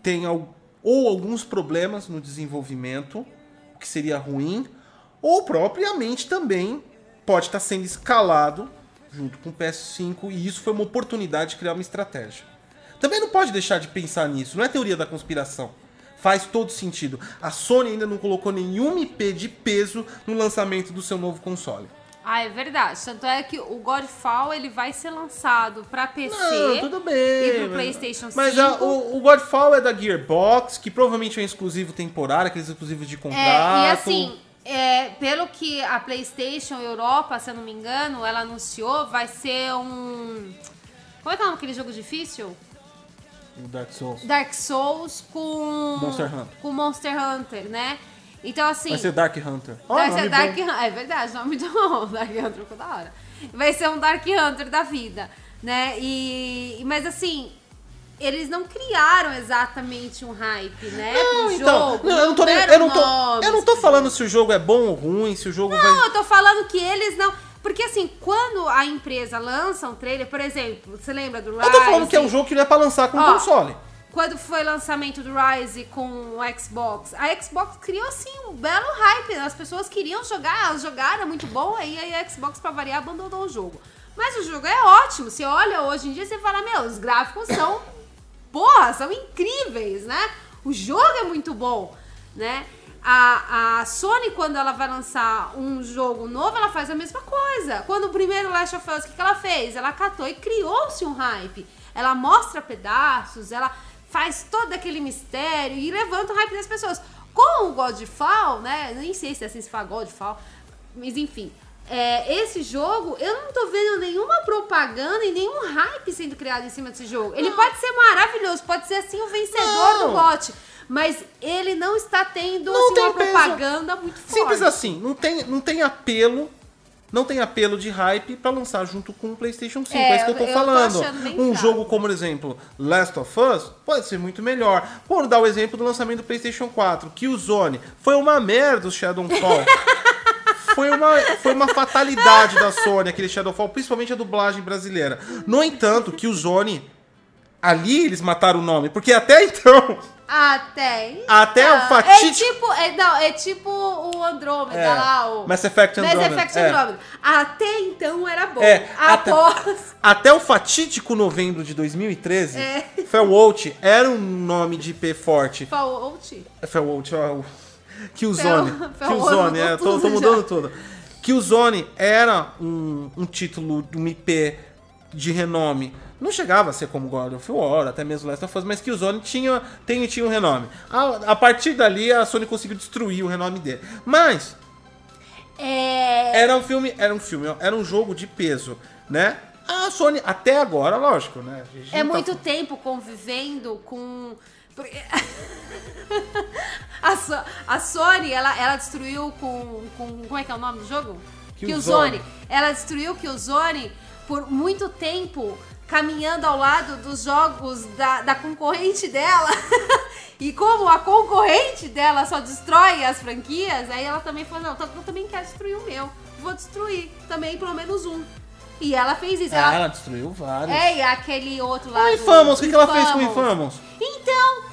tem ou alguns problemas no desenvolvimento, o que seria ruim, ou propriamente também pode estar sendo escalado junto com o PS5 e isso foi uma oportunidade de criar uma estratégia. Também não pode deixar de pensar nisso, não é teoria da conspiração. Faz todo sentido. A Sony ainda não colocou nenhum IP de peso no lançamento do seu novo console. Ah, é verdade. Tanto é que o Godfall ele vai ser lançado pra PC. Não, tudo bem. E pro mas- PlayStation Mas a- 5. o, o Godfall é da Gearbox, que provavelmente é um exclusivo temporário, aqueles exclusivos de contrato. É, e assim, é, pelo que a PlayStation Europa, se eu não me engano, ela anunciou, vai ser um. Como é que é o nome daquele jogo difícil? O Dark Souls. Dark Souls com. Monster Hunter. Com Monster Hunter, né? Então, assim. Vai ser Dark Hunter. Ó, Vai ser. Dark Hunter. É verdade, nome do. Dark Hunter ficou da hora. Vai ser um Dark Hunter da vida, né? E. Mas assim. Eles não criaram exatamente um hype, né? Não, pro então, jogo. não, eu não tô, nem- eu não tô, nomes eu não tô falando se o jogo é bom ou ruim, se o jogo vai... Não, eu tô falando que eles não. Porque assim, quando a empresa lança um trailer, por exemplo, você lembra do Rise? Eu tô falando que é um jogo que não é pra lançar com Ó, console. Quando foi o lançamento do Rise com o Xbox, a Xbox criou assim um belo hype. As pessoas queriam jogar, elas jogaram, é muito bom, aí a Xbox, pra variar, abandonou o jogo. Mas o jogo é ótimo. Você olha hoje em dia e fala, meu, os gráficos são. Porra, são incríveis, né? O jogo é muito bom, né? A, a Sony, quando ela vai lançar um jogo novo, ela faz a mesma coisa. Quando o primeiro Last of Us, o que, que ela fez? Ela catou e criou-se um hype. Ela mostra pedaços, ela faz todo aquele mistério e levanta o hype das pessoas. Com o Godfall, né? Nem sei se é assim se fala Godfall, mas enfim. é, esse jogo, eu não tô vendo nenhuma propaganda e nenhum hype sendo criado em cima desse jogo. Ele pode ser maravilhoso, pode ser assim o vencedor Não. do lote, mas ele não está tendo Não assim, uma peso. propaganda muito forte. Simples assim, não tem, não tem apelo, não tem apelo de hype pra lançar junto com o PlayStation 5. É, É, isso que eu tô eu- tô falando. bem um jogo como, por exemplo, Last of Us pode ser muito melhor. Por dar o exemplo do lançamento do PlayStation 4, que o Zone foi uma merda o Shadowfall. Foi uma, foi uma fatalidade da Sony, aquele Shadowfall, principalmente a dublagem brasileira. No entanto, que o Zone, ali eles mataram o nome, porque até então, Até. Até o então, fatídico- É tipo, é, não, é tipo o Andrômeda É, lá, o. Mass Effect Mass Andromeda, Effect é. Andromeda. Até então era bom. É, até- Após. Até o fatídico novembro de 2013, É. Era um nome de IP forte. Fault. Farewell, ó, Killzone. Fel- Killzone, é, tô, tô mudando já. tudo. Killzone era um, um título, um IP de renome Não chegava a ser como God of War, até mesmo Last of Us, mas Killzone tinha, tem, tinha um renome. A, a partir dali, a Sony conseguiu destruir o renome dele. Mas, É. era um filme, era um filme, era um jogo de peso, né? A Sony, até agora, lógico, né? É tá- muito tempo convivendo com. a, So- a Sony, ela, ela destruiu com, com. Como é que é o nome do jogo? Killzone. Ela destruiu Killzone por muito tempo caminhando ao lado dos jogos da, da concorrente dela. e como a concorrente dela só destrói as franquias, aí ela também falou: não, eu também quero destruir o meu. Vou destruir também pelo menos um. E ela fez isso. Ah, ela ela destruiu vários. é, e aquele outro lá. O Infamous, o que, que ela fez com o Infamous. Então,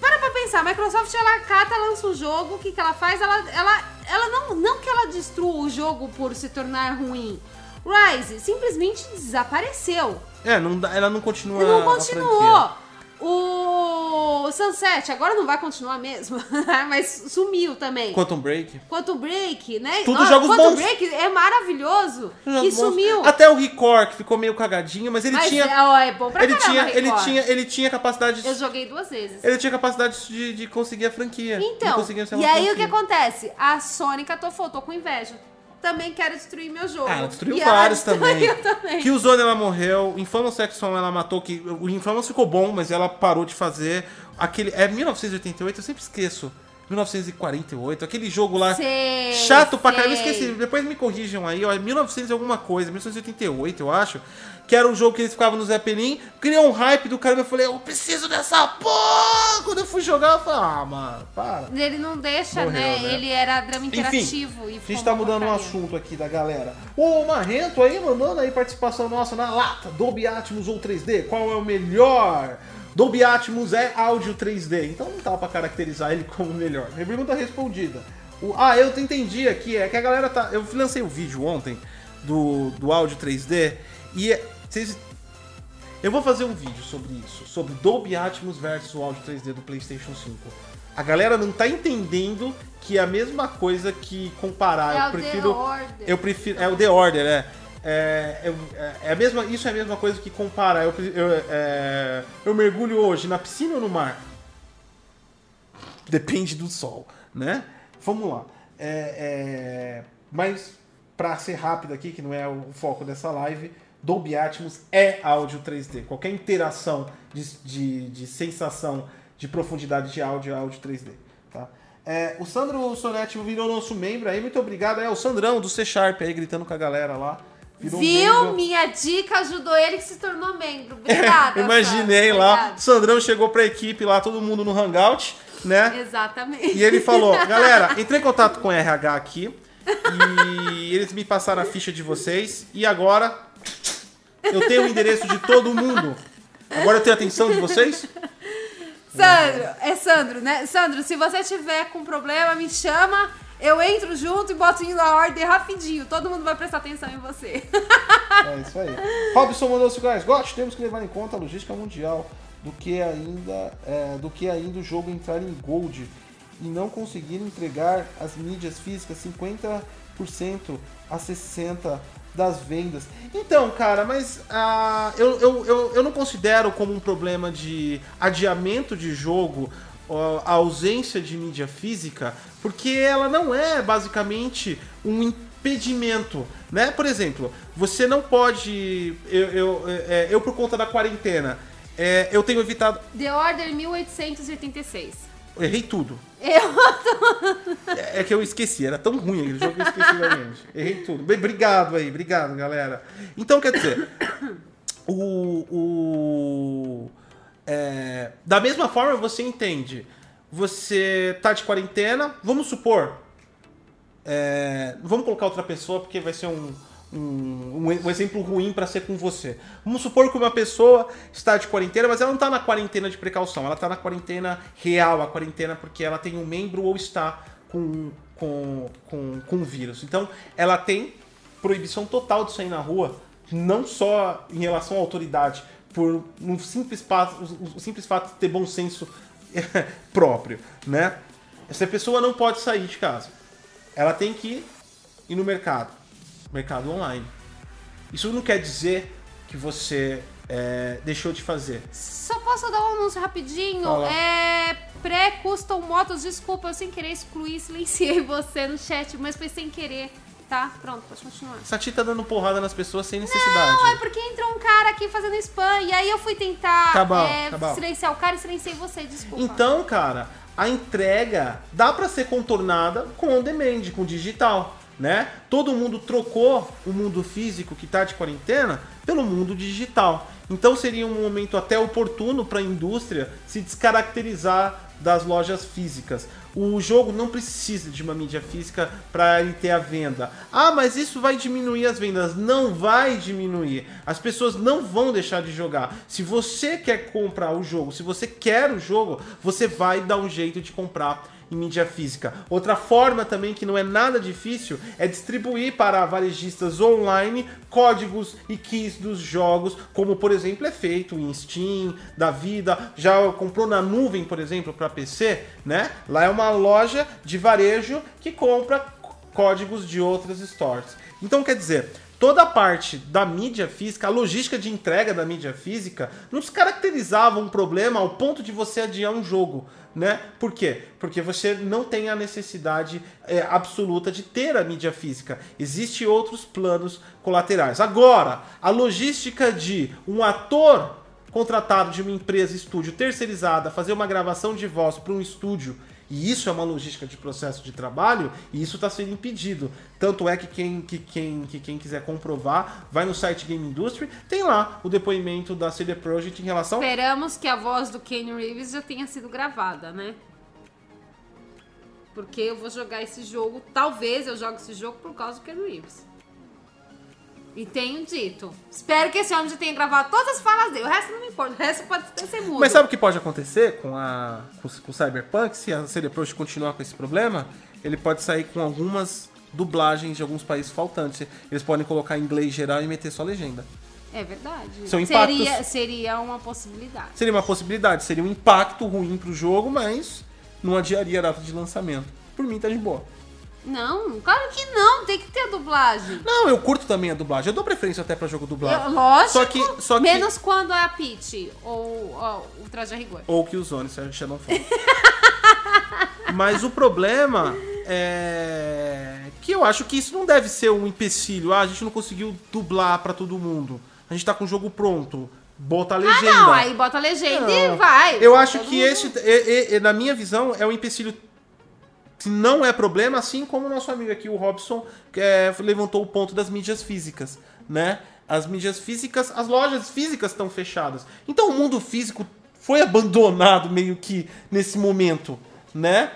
para pra pensar, a Microsoft ela cata, lança o jogo, o que, que ela faz? Ela, ela, ela não, não que ela destrua o jogo por se tornar ruim. Rise simplesmente desapareceu. É, não, ela não continua. não franquia. continuou. O Sunset agora não vai continuar mesmo, mas sumiu também. Quantum Break. Quantum Break, né? Tudo Nossa, jogos Quantum bons. Break é maravilhoso. Que Jogos bons. sumiu. Até o Record, que ficou meio cagadinho, mas ele Mas tinha. é, ó, é bom pra ele, caramba, tinha ele, tinha, ele tinha capacidade. Eu joguei duas vezes. Ele tinha capacidade de, de conseguir a franquia. de Então, e aí o que franquia. acontece? A Sony catou tô com inveja. Também quero destruir meu jogo. Ah, ela destruiu E ela vários também. destruiu também. Killzone ela morreu, Infamous Second ela matou, que o Infamous ficou bom, mas ela parou de fazer aquele... É 1988, eu sempre esqueço. 1948, aquele jogo lá Sei, chato pra caramba, eu esqueci, depois me corrijam aí, ó, é 1900 e alguma coisa, 1988 eu acho, que era um jogo que eles ficavam no Zeppelin, criou um hype do caramba, eu falei, eu preciso dessa porra! Quando eu fui jogar, eu falei, ah, mano, para. Ele não deixa, Morreu, né? né? Ele era drama Enfim, interativo. e a gente tá mudando um assunto aqui da galera. O Marrento aí mandando aí participação nossa na lata. Dolby Atmos ou 3D, qual é o melhor? Dolby Atmos é áudio 3D, então não dá pra caracterizar ele como melhor. Minha pergunta respondida. O- ah, eu entendi aqui, é que a galera tá... Eu lancei o vídeo ontem do, do áudio 3D e é- vocês... Eu vou fazer um vídeo sobre isso, sobre Dolby Atmos versus o áudio 3D do PlayStation 5. A galera não tá entendendo que é a mesma coisa que comparar. É eu o The prefiro. Order. Eu prefiro. É o The Order, é. É, é, é a mesma, isso é a mesma coisa que comparar. Eu, eu, é, eu mergulho hoje na piscina ou no mar? Depende do sol, né? Vamos lá. É, é, mas, pra ser rápido aqui, que não é o foco dessa live, Dolby Atmos é áudio 3D. Qualquer interação de, de, de sensação de profundidade de áudio é áudio 3D. Tá? É, o Sandro Sonetti virou nosso membro aí, muito obrigado. É o Sandrão do C Sharp aí gritando com a galera lá. Viu? membro. Minha dica ajudou ele que se tornou membro. Obrigada. Imaginei lá, Obrigada. Sandrão chegou pra equipe lá, todo mundo no Hangout, né? Exatamente. E ele falou, galera, entrei em contato com o RH aqui e eles me passaram a ficha de vocês e agora eu tenho o endereço de todo mundo. Agora eu tenho a atenção de vocês? Sandro, é Sandro, né? Sandro, se você tiver com problema, me chama. Eu entro junto e boto em ordem rapidinho. Todo mundo vai prestar atenção em você. É isso aí. Robson mandou 5 reais. Gosto, temos que levar em conta a logística mundial do que ainda, é, do que ainda o jogo entrar em gold e não conseguir entregar as mídias físicas 50% a 60% das vendas. Então, cara, mas ah, eu, eu, eu, eu não considero como um problema de adiamento de jogo a ausência de mídia física, porque ela não é basicamente um impedimento, né? Por exemplo, você não pode, eu, eu, é, eu por conta da quarentena, é, eu tenho evitado, The Order 1886. eu errei tudo. Eu É é que eu esqueci, era tão ruim aquele jogo que eu esqueci da mente. Errei tudo. Bem, obrigado aí, obrigado, galera. Então, quer dizer, o. o é, da mesma forma, você entende. Você tá de quarentena, vamos supor. é, vamos colocar outra pessoa porque vai ser um, um, um exemplo ruim para ser com você. Vamos supor que uma pessoa está de quarentena, mas ela não está na quarentena de precaução, ela está na quarentena real, a quarentena porque ela tem um membro ou está com, com, com, com vírus. Então, ela tem proibição total de sair na rua, não só em relação à autoridade, por um simples, fato, o simples fato de ter bom senso próprio, né? Essa pessoa não pode sair de casa. Ela tem que ir no mercado, mercado online. Isso não quer dizer que você é, deixou de fazer? Só posso dar um anúncio rapidinho? Fala. É. Pré-custom motos, desculpa, eu sem querer excluí, silenciei você no chat, mas foi sem querer, tá? Pronto, pode continuar. Sati tá dando porrada nas pessoas sem necessidade. Não, é porque entrou um cara aqui fazendo spam e aí eu fui tentar Tá bom, é, tá silenciar o cara e silenciei você, desculpa. Então, cara, a entrega dá pra ser contornada com on demand, com digital, né? Todo mundo trocou o mundo físico que tá de quarentena pelo mundo digital. Então seria um momento até oportuno para a indústria se descaracterizar das lojas físicas. O jogo não precisa de uma mídia física para ele ter a venda. Ah, mas isso vai diminuir as vendas. Não vai diminuir. As pessoas não vão deixar de jogar. Se você quer comprar o jogo, se você quer o jogo, você vai dar um jeito de comprar em mídia física. Outra forma também que não é nada difícil é distribuir para varejistas online códigos e keys dos jogos, como por exemplo é feito em Steam, da vida, já comprou na nuvem, por exemplo, para PC, né? Lá é uma loja de varejo que compra códigos de outras stores. Então quer dizer, toda a parte da mídia física, a logística de entrega da mídia física, não se caracterizava um problema ao ponto de você adiar um jogo. Né? Por quê? Porque você não tem a necessidade é, absoluta de ter a mídia física. Existem outros planos colaterais. Agora, a logística de um ator contratado de uma empresa estúdio terceirizada fazer uma gravação de voz para um estúdio e isso é uma logística de processo de trabalho e isso está sendo impedido. Tanto é que quem, que, quem, que quem quiser comprovar, vai no site Game Industry, tem lá o depoimento da CD Projekt em relação. Esperamos que a voz do Ken Reeves já tenha sido gravada, né? Porque eu vou jogar esse jogo, talvez eu jogue esse jogo por causa do Ken Reeves. E tenho dito. Espero que esse homem já tenha gravado todas as falas dele. O resto não me importa. O resto pode ser mudo. Mas sabe o que pode acontecer com, a, com, com o Cyberpunk? Se a CD Projekt continuar com esse problema, ele pode sair com algumas dublagens de alguns países faltantes. Eles podem colocar em inglês geral e meter só legenda. É verdade. São impactos- seria, seria uma possibilidade. Seria uma possibilidade, seria um impacto ruim pro jogo, mas não adiaria a data de lançamento. Por mim tá de boa. Não, claro que não. Tem que ter dublagem. Não, eu curto também a dublagem. Eu dou preferência até pra jogo dublado. Eu- lógico. Só que, só que Menos quando é a Peach ou ó, o Traje a Rigor. ou que o Zone, se a gente não for. Mas o problema é que eu acho que isso não deve ser um empecilho. Ah, a gente não conseguiu dublar pra todo mundo. A gente tá com o jogo pronto. Bota a Ah, legenda. não. Aí bota a legenda e Não. vai. Eu acho que mundo- esse, e- e- e, na minha visão, é um empecilho que não é problema, assim como o nosso amigo aqui, o Robson, que é, levantou o ponto das mídias físicas, né? As mídias físicas, as lojas físicas estão fechadas. Então o mundo físico foi abandonado meio que nesse momento, né?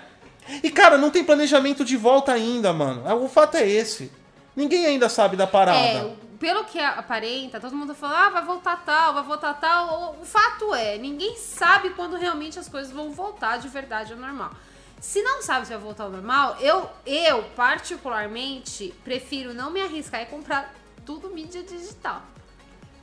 E cara, não tem planejamento de volta ainda, mano. O fato é esse. Ninguém ainda sabe da parada. É, pelo que aparenta, todo mundo fala, ah, vai voltar tal, vai voltar tal. O fato é, ninguém sabe quando realmente as coisas vão voltar de verdade ao normal. Se não sabe se vai voltar ao normal, eu, eu particularmente, prefiro não me arriscar e comprar tudo mídia digital.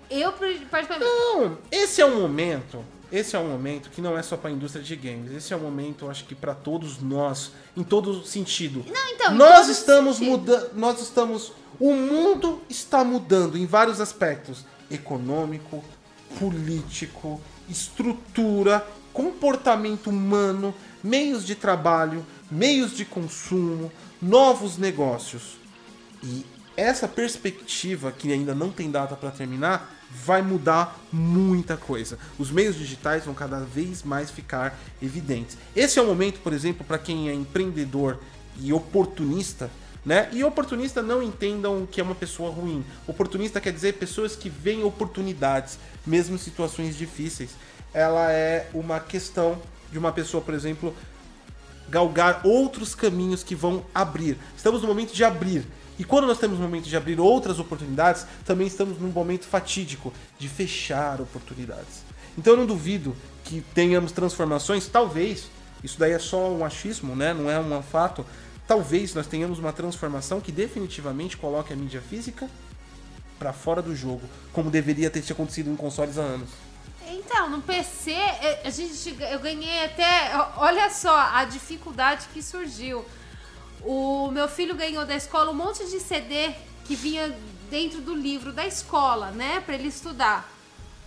Eu, particularmente... Não, esse é um momento. Esse é um momento que não é só para a indústria de games. Esse é um momento, acho que para todos nós, em todo sentido. Não, então, nós estamos mudando, nós estamos, o mundo está mudando em vários aspectos: econômico, político, estrutura, comportamento humano, meios de trabalho, meios de consumo, novos negócios. E essa perspectiva, que ainda não tem data para terminar, vai mudar muita coisa. Os meios digitais vão cada vez mais ficar evidentes. Esse é o momento, por exemplo, para quem é empreendedor e oportunista, né? E oportunista não entendam que é uma pessoa ruim. Oportunista quer dizer pessoas que veem oportunidades, mesmo em situações difíceis. Ela é uma questão de uma pessoa, por exemplo, galgar outros caminhos que vão abrir. Estamos no momento de abrir. E quando nós temos no momento de abrir outras oportunidades, também estamos num momento fatídico de fechar oportunidades. Então eu não duvido que tenhamos transformações, talvez, isso daí é só um achismo, né? não é um fato. Talvez nós tenhamos uma transformação que definitivamente coloque a mídia física para fora do jogo, como deveria ter acontecido em consoles há anos. Então, no PC, a gente, eu ganhei até. Olha só a dificuldade que surgiu. O meu filho ganhou da escola um monte de CD que vinha dentro do livro da escola, né? Pra ele estudar.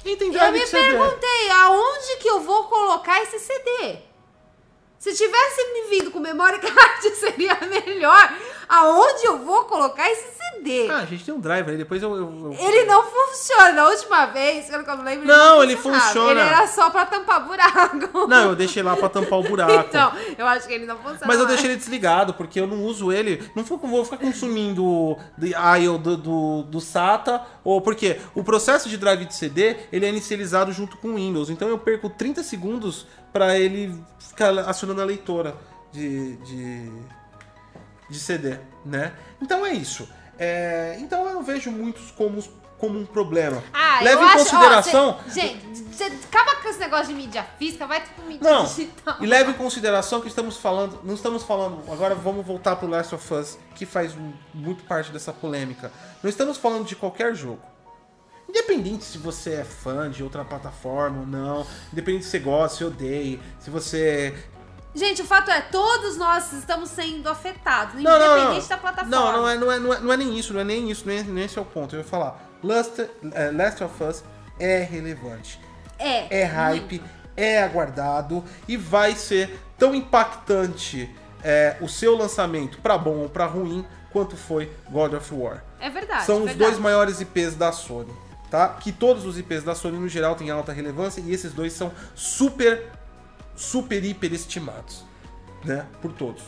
Quem tem Eu me CD? perguntei, aonde que eu vou colocar esse CD? Se tivesse me vindo com memória card, seria melhor. Aonde eu vou colocar esse CD? Ah, a gente tem um drive aí, depois eu... eu- eu- Ele não funciona. Da última vez, pelo que eu me lembro, Não, ele funciona. Ele era só pra tampar buraco. Não, eu deixei lá pra tampar o buraco. Então, eu acho que ele não funciona. Mas eu mais. deixei ele desligado, porque eu não uso ele. Não vou, ficar consumindo IO do, do, do SATA. Ou porque o processo de drive de CD ele é inicializado junto com o Windows. Então eu perco 30 segundos para ele ficar acionando a leitora de, de, de CD, né? Então é isso. É, então eu não vejo muitos como, como um problema. Ah, Leve eu em acho, ó, consideração. cê- gente, você acaba com esse negócio de mídia física, vai tudo mídia Não, digital. e leve em consideração que estamos falando, não estamos falando, agora vamos voltar pro Last of Us, que faz muito parte dessa polêmica. Não estamos falando de qualquer jogo. Independente se você é fã de outra plataforma ou não, independente se você gosta, se odeia, se você... Gente, o fato é, todos nós estamos sendo afetados, Não, não, independente não. da plataforma. Não, não é, não, é, não, é, não é nem isso, não é nem isso, nem, nem esse é o ponto. Eu ia falar, Last, eh, Last of Us é relevante. É. é hype, é aguardado e vai ser tão impactante é, o seu lançamento pra bom ou pra ruim quanto foi God of War. É verdade. São os verdade. dois maiores IPs da Sony, tá? Que todos os IPs da Sony no geral têm alta relevância e esses dois são super, super hiper estimados, né? Por todos.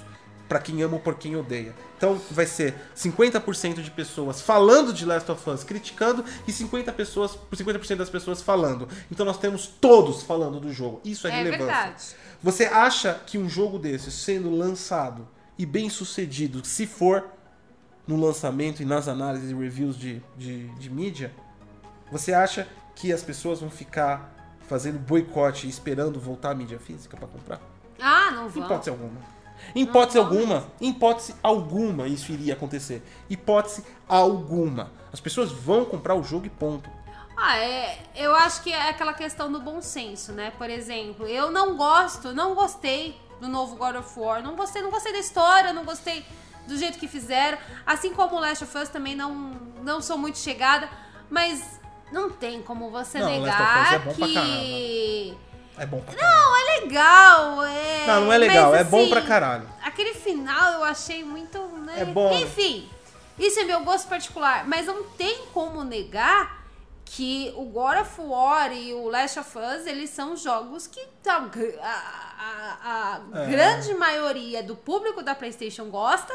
Pra quem ama ou por quem odeia. Então vai ser 50% de pessoas falando de Last of Us, criticando, e 50 pessoas, 50% das pessoas falando. Então nós temos todos falando do jogo. Isso é, É relevância. verdade. Você acha que um jogo desse sendo lançado e bem sucedido, se for no lançamento e nas análises e reviews de, de, de mídia, você acha que as pessoas vão ficar fazendo boicote e esperando voltar a mídia física pra comprar? Ah, não vão. hipótese alguma. Hipótese vão alguma, em hipótese alguma isso iria acontecer. Hipótese alguma. As pessoas vão comprar o jogo e ponto. Ah, é. Eu acho que é aquela questão do bom senso, né? Por exemplo, eu não gosto, não gostei do novo God of War. Não gostei, não gostei da história, não gostei do jeito que fizeram. Assim como o Last of Us também não, não sou muito chegada. Mas não tem como você Não, Us negar é bom que. É bom pra caralho. Não, é legal. É... Não, não é legal, mas, é bom assim, pra caralho. Aquele final eu achei muito. Né? É bom. Enfim, isso é meu gosto particular. Mas não tem como negar que o God of War e o Last of Us, eles são jogos que a, a- a É. grande maioria do público da PlayStation gosta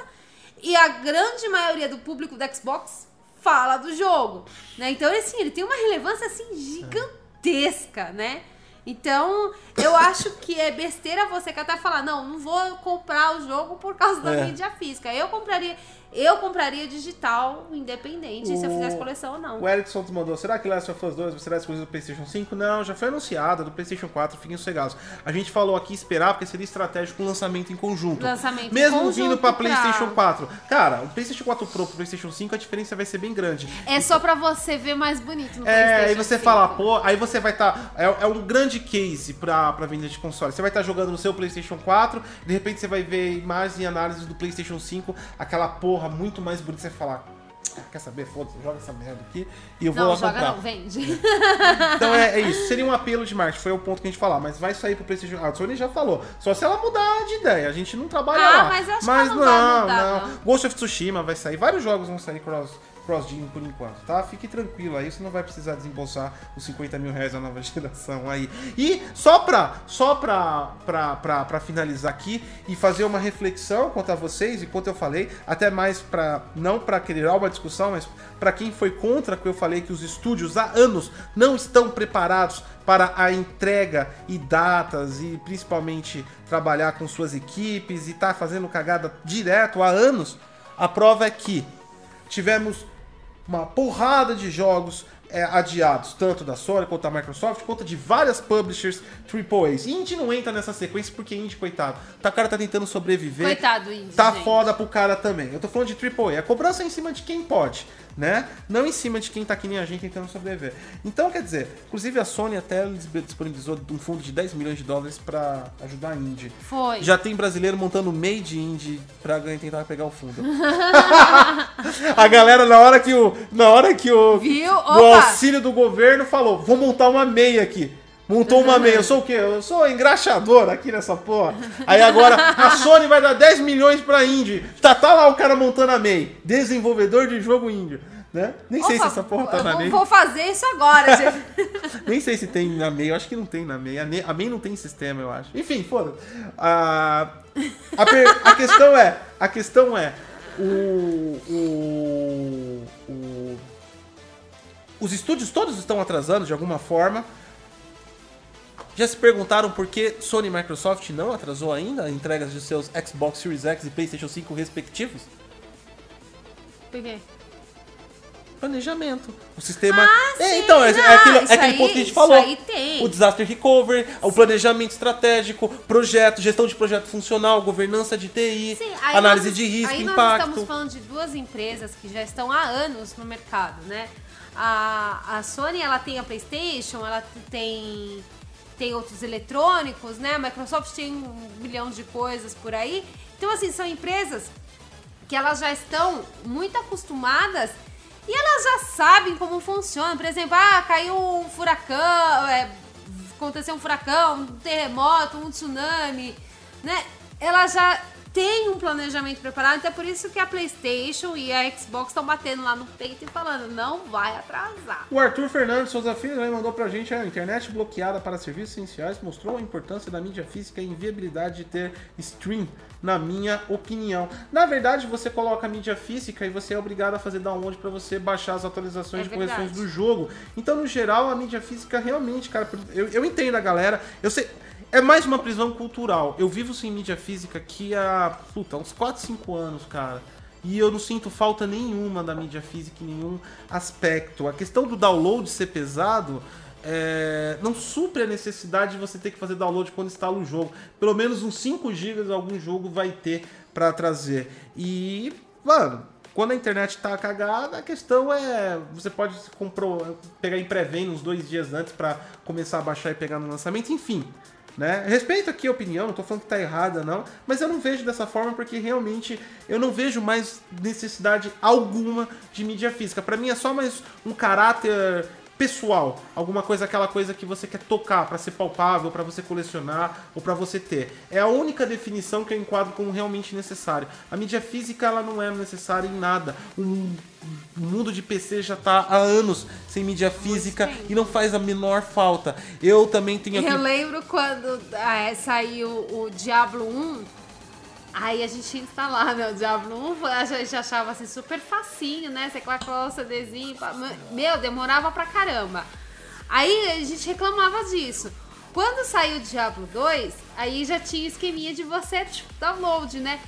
e a grande maioria do público do Xbox fala do jogo, né? Então, assim, ele tem uma relevância assim gigantesca, né? Então, eu acho que é besteira você catar e falar, não, não vou comprar o jogo por causa da É. mídia física. Eu compraria, eu compraria digital, independente se eu O- fizesse coleção ou não. O Erickson te mandou, será que Last of Us 2 será exclusivo do PlayStation 5? Não, já foi anunciada do PlayStation 4, fiquem sossegados. A gente falou aqui esperar porque seria estratégico o lançamento em conjunto. Lançamento em Mesmo conjunto vindo pra pra- PlayStation 4. Cara, o PlayStation 4 Pro pro PlayStation 5 a diferença vai ser bem grande. É só pra você ver mais bonito no É, aí você 5. fala, pô, aí você vai estar. é, é um grande case pra, pra venda de console. Você vai estar jogando no seu PlayStation 4, de repente você vai ver imagens e análises do PlayStation 5, aquela porra muito mais bonita. Você fala, "Ah, quer saber? Foda-se, joga essa merda aqui e eu vou Não, lá joga comprar. não, vende. Então é, é isso. Seria um apelo de marketing, foi o ponto que a gente falar. Mas vai sair pro PlayStation. A Sony já falou. Só se ela mudar de ideia. A gente não trabalha Ah, lá. mas acho que mas ela não vai não, mudar, não. não. Ghost of Tsushima vai sair. Vários jogos vão sair cross. Cross-gen por enquanto, tá? Fique tranquilo aí, você não vai precisar desembolsar os 50 mil reais da nova geração aí. E só pra, só pra, pra, pra, pra finalizar aqui e fazer uma reflexão quanto a vocês, enquanto eu falei, até mais pra, não pra criar uma discussão, mas pra quem foi contra que eu falei que os estúdios há anos não estão preparados para a entrega e datas e principalmente trabalhar com suas equipes e tá fazendo cagada direto há anos, a prova é que tivemos uma porrada de jogos é, adiados, tanto da Sony quanto da Microsoft, quanto de várias publishers AAAs. Indie não entra nessa sequência porque Indie, coitado, tá, o cara tá tentando sobreviver. Coitado, Indy, Tá gente. foda pro cara também. Eu tô falando de AAA. A cobrança é em cima de quem pode, né? Não em cima de quem tá que nem a gente tentando sobreviver. Então, quer dizer, inclusive a Sony até disponibilizou um fundo de 10 milhões de dólares pra ajudar a Indie. Foi. Já tem brasileiro montando made indie pra ganhar- tentar pegar o fundo. a galera, na hora que o. Na hora que o. Viu? Opa, auxílio do governo, falou: vou montar uma MEI aqui. Montou uma MEI. Eu sou o quê? Eu sou engraxador aqui nessa porra. Aí agora a Sony vai dar 10 milhões pra indie. Tá, tá lá o cara montando a MEI. Desenvolvedor de jogo índio. Né? Nem sei se Opa, essa porra tá na MEI. vou fazer isso agora, gente. Nem sei se tem na MEI, eu acho que não tem na MEI. A, MEI não tem sistema, eu acho. Enfim, foda. A, a, per- a questão é, a questão é, o, o, o- os estúdios todos estão atrasando de alguma forma. Já se perguntaram por que Sony e Microsoft não atrasou ainda a entrega de seus Xbox Series X e PlayStation 5 respectivos? Por quê? Planejamento. O sistema. Ah, é, sim, então, é, é não, aquele, é aquele aí- ponto que a gente isso falou. aí tem. O disaster recovery, o planejamento estratégico, projeto, gestão de projeto funcional, governança de TI, Sim, análise nós- de risco, aí nós impacto. estamos falando de duas empresas que já estão há anos no mercado, né? A, a Sony, ela tem a PlayStation, ela tem tem outros eletrônicos, né? A Microsoft tem um milhão de coisas por aí. Então, assim, são empresas que elas já estão muito acostumadas e elas já sabem como funciona. Por exemplo, ah, caiu um furacão, é, aconteceu um furacão, um terremoto, um tsunami, né? Ela já tem um planejamento preparado, então é por isso que a PlayStation e a Xbox estão batendo lá no peito e falando, não vai atrasar. O Arthur Fernandes Souza Filho né, mandou pra gente a internet bloqueada para serviços essenciais mostrou a importância da mídia física e a inviabilidade de ter stream, na minha opinião. Na verdade, você coloca a mídia física e você é obrigado a fazer download para você baixar as atualizações É e correções do jogo. Então, no geral, a mídia física realmente, cara, eu, eu entendo a galera. Eu sei. É mais uma prisão cultural. Eu vivo sem mídia física aqui há, puta, uns 4, 5 anos, cara. E eu não sinto falta nenhuma da mídia física em nenhum aspecto. A questão do download ser pesado é, não supre a necessidade de você ter que fazer download quando instala o jogo. Pelo menos uns 5 GB algum jogo vai ter pra trazer. E, mano, quando a internet tá cagada, a questão é. Você pode compro, pegar em pré-venda uns dois dias antes pra começar a baixar e pegar no lançamento, enfim. Né? Respeito aqui a opinião, não tô falando que tá errada, não, mas eu não vejo dessa forma porque realmente eu não vejo mais necessidade alguma de mídia física. Pra mim é só mais um caráter pessoal, alguma coisa, aquela coisa que você quer tocar pra ser palpável, pra você colecionar ou pra você ter. É a única definição que eu enquadro como realmente necessário. A mídia física ela não é necessária em nada. Um- o mundo de PC já tá há anos sem mídia física e não faz a menor falta. Eu também tenho aqui Eu lembro quando ah, saiu o Diablo 1, aí a gente ia instalar, né? O Diablo 1, a gente achava assim super facinho, né? Você colocava o CDzinho, meu, demorava pra caramba. Aí a gente reclamava disso. Quando saiu o Diablo 2, aí já tinha esqueminha de você tipo, download, né?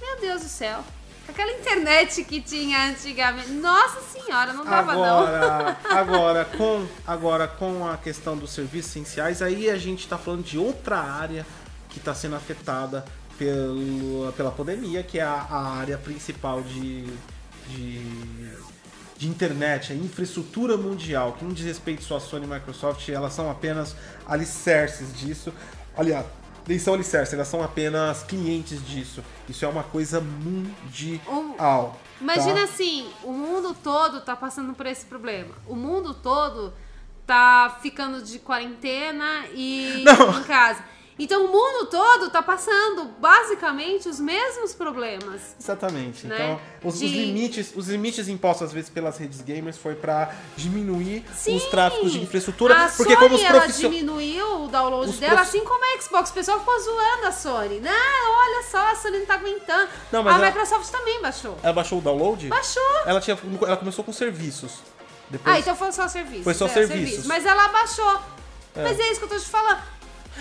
Meu Deus do céu. Aquela internet que tinha antigamente. Nossa senhora, não dava não. Agora, agora, com, agora, com a questão dos serviços essenciais, aí a gente tá falando de outra área que está sendo afetada pelo, pela pandemia, que é a, a área principal de, de, de internet, a infraestrutura mundial, que não diz respeito só a Sony e Microsoft, elas são apenas alicerces disso. Aliás, nem são alicerces, elas são apenas clientes disso. Isso é uma coisa mundial. Imagina tá? assim, o mundo todo tá passando por esse problema. O mundo todo tá ficando de quarentena e Não. em casa. Então o mundo todo tá passando basicamente os mesmos problemas. Exatamente. né? Então, os, os De- limites, os limites impostos às vezes pelas redes gamers foi pra diminuir Sim. os tráficos de infraestrutura, A porque Sony, como os ela profissionais diminuiu o download Os dela, profi- assim como a Xbox. O pessoal ficou zoando a Sony. Não, olha só, a Sony não tá aguentando. Não, mas a ela- Microsoft também baixou. ela baixou o download, Baixou. ela tinha ela começou com serviços. Depois Ah, então foi só serviço. Foi só é, serviços. Mas ela baixou. Mas é isso que eu tô te falando.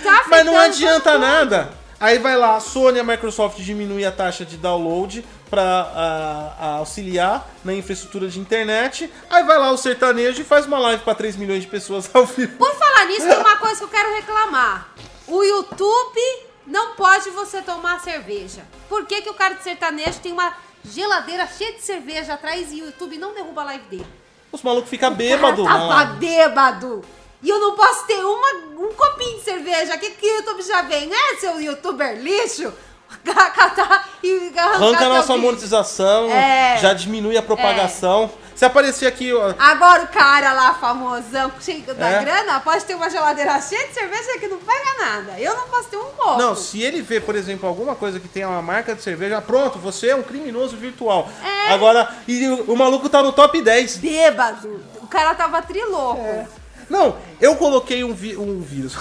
Tá Mas não adianta nada. Aí vai lá, a Sony e a Microsoft diminuem a taxa de download para auxiliar na infraestrutura de internet. Aí vai lá o sertanejo e faz uma live para 3 milhões de pessoas ao vivo. Por falar nisso, tem uma coisa que eu quero reclamar. O YouTube não pode você tomar cerveja. Por que, que o cara de sertanejo tem uma geladeira cheia de cerveja atrás e o YouTube não derruba a live dele? Os malucos ficam bêbados. tava live. bêbado. E eu não posso ter uma, um copinho de cerveja. O que, que o YouTube já vem? É, seu youtuber lixo? Catar e arrancar Arranca a nossa vídeo. monetização, É. já diminui a propagação. Se aparecer aqui, ó, Agora o cara lá, famosão, cheio da É. grana, pode ter uma geladeira cheia de cerveja que não pega nada. Eu não posso ter um copo. Não, se ele vê, por exemplo, alguma coisa que tem uma marca de cerveja, pronto, você é um criminoso virtual. É. Agora, e o, o maluco tá no top 10. Bêbado. O cara tava trilouco. Não, eu coloquei um, vi- um vírus.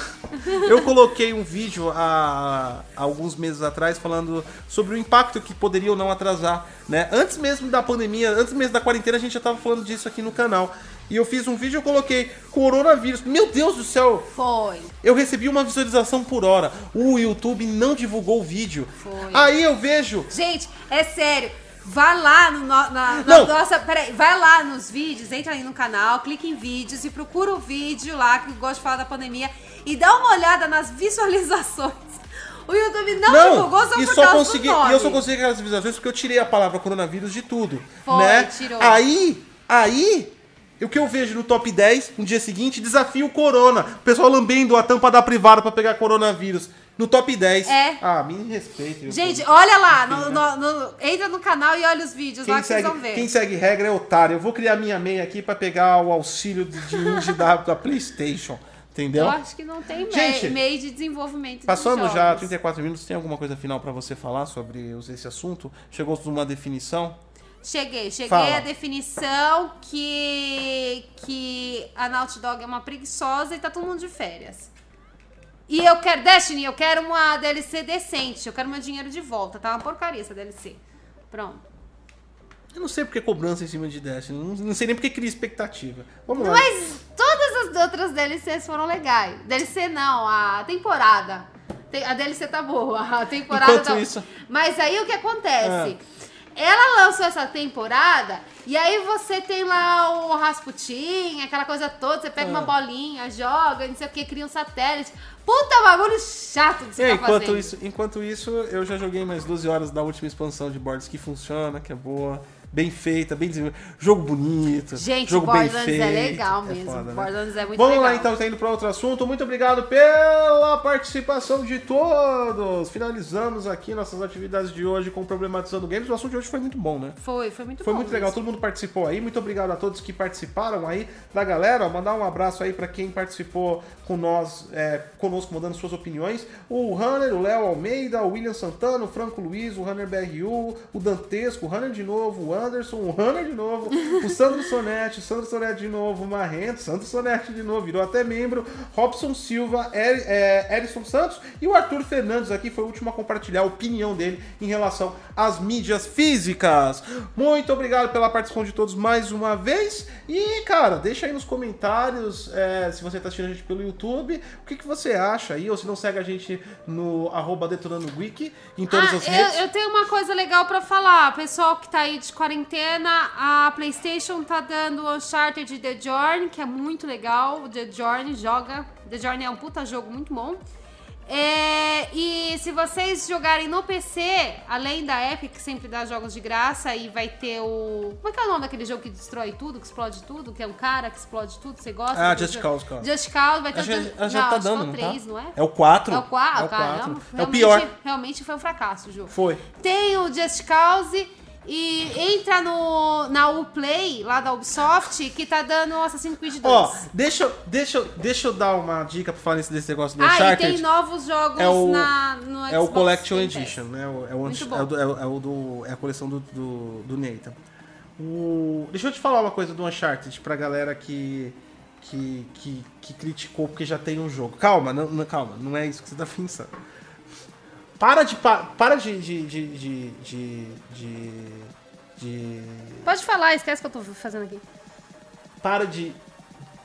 Eu coloquei um vídeo há, há alguns meses atrás falando sobre o impacto que poderia ou não atrasar, né? Antes mesmo da pandemia, antes mesmo da quarentena, a gente já tava falando disso aqui no canal. E eu fiz um vídeo e eu coloquei coronavírus. Meu Deus do céu! Foi. Eu recebi uma visualização por hora. O YouTube não divulgou o vídeo. Foi. Aí eu vejo. Gente, é sério. Vá lá no, na, na Não. nossa. Peraí, vai lá nos vídeos, entra aí no canal, clica em vídeos e procura o vídeo lá que eu gosto de falar da pandemia e dá uma olhada nas visualizações. O YouTube não, divulgou só e por só causa consegui, do nome. e eu só consegui aquelas visualizações porque eu tirei a palavra coronavírus de tudo. Foi, né? tirou. Aí, aí, o que eu vejo no top 10, no dia seguinte, desafio corona. O pessoal lambendo a tampa da privada pra pegar coronavírus. No top 10. É. Ah, me respeite. YouTube. Gente, olha lá, no- no- no- entra no canal e olha os vídeos lá Quem que vocês segue, vão ver. quem segue regra é otário. Eu vou criar minha meia aqui pra pegar o auxílio de, de da, da PlayStation. Entendeu? Eu acho que não tem Gente, meio de desenvolvimento de Passando já jogos. 34 minutos, tem alguma coisa final pra você falar sobre esse assunto? Chegou numa definição? Cheguei, cheguei Fala. à definição que, que a Naughty Dog é uma preguiçosa e tá todo mundo de férias. E eu quero, Destiny, eu quero uma DLC decente, eu quero meu dinheiro de volta, tá uma porcaria essa DLC. Pronto. Eu não sei porque cobrança em cima de Destiny. Não, não sei nem porque cria expectativa. Vamos lá. Mas todas as outras DLCs foram legais. DLC não, a temporada. Tem- A DLC tá boa, a temporada Enquanto tá isso- Mas aí o que acontece? Ela lançou essa temporada e aí você tem lá o Rasputin, aquela coisa toda, você pega Ah. uma bolinha, joga, não sei o que, cria um satélite. Puta bagulho chato de se E enquanto, fazendo. isso, enquanto isso, eu já joguei mais 12 horas da última expansão de Borderlands que funciona, que é boa, bem feita, bem desenvolvida. Jogo bonito. Gente, jogo bem Borderlands feito. é legal É mesmo. foda, né? Borderlands é muito Vamos legal. lá então, tá indo para outro assunto. Muito obrigado pela participação de todos. Finalizamos aqui nossas atividades de hoje com Problematizando Games. O assunto de hoje foi muito bom, né? Foi, foi muito Foi bom. muito legal, mesmo. todo mundo participou aí. Muito obrigado a todos que participaram aí da galera. Mandar um abraço aí para quem participou com nós, é, conosco, mandando suas opiniões. O Runner, o Léo Almeida, o William Santana, o Franco Luiz, o Runner BRU, o Dantesco, o Runner de novo, o Anderson, o Runner de novo, o Sandro Sonetti, o Sandro Sonetti de novo, o Marrento, Sandro Sonetti de novo, virou até membro, Robson Silva, Er, é, Erison Santos e o Arthur Fernandes aqui foi o último a compartilhar a opinião dele em relação às mídias físicas. Muito obrigado pela participação de todos mais uma vez. E, cara, deixa aí nos comentários é, se você tá assistindo a gente pelo YouTube, o que, que você acha aí, ou se não segue a gente no arroba Detonando Wiki em todas Ah, as redes. eu, eu tenho uma coisa legal pra falar. Pessoal que tá aí de quarentena, a PlayStation tá dando o Uncharted The Journey, que é muito legal. O The Journey joga. The Journey é um puta jogo muito bom. É, e se vocês jogarem no PC, além da Epic, que sempre dá jogos de graça, e vai ter o. Como é que é o nome daquele jogo que destrói tudo, que explode tudo? Que é um cara que explode tudo, você gosta? Ah, Just jogo? Cause, cara. Just Cause, vai ter Acho que o- já não, tá que é dando, o não 3, tá? não é? É o 4. É o 4, É o caramba. 4. É o pior. Realmente foi um fracasso o jogo. Foi. Tem o Just Cause e entra no, na Uplay, lá da Ubisoft, que tá dando Assassin's Creed 2. Ó, deixa, eu- deixa, deixa eu dar uma dica pra falar desse negócio do ah, e Uncharted. tem novos jogos É o- na, no Xbox É o Collection. Edition, né? É, o, é, é, o- é o do- é a coleção do, do, do Nathan. O, deixa eu te falar uma coisa do Uncharted pra galera que, que, que, que criticou porque já tem um jogo. Calma, não, não- calma, não é isso que você tá pensando. Para de. pa- Para de. de, de, de, de, de- de- Pode falar, esquece que eu tô fazendo aqui. para de,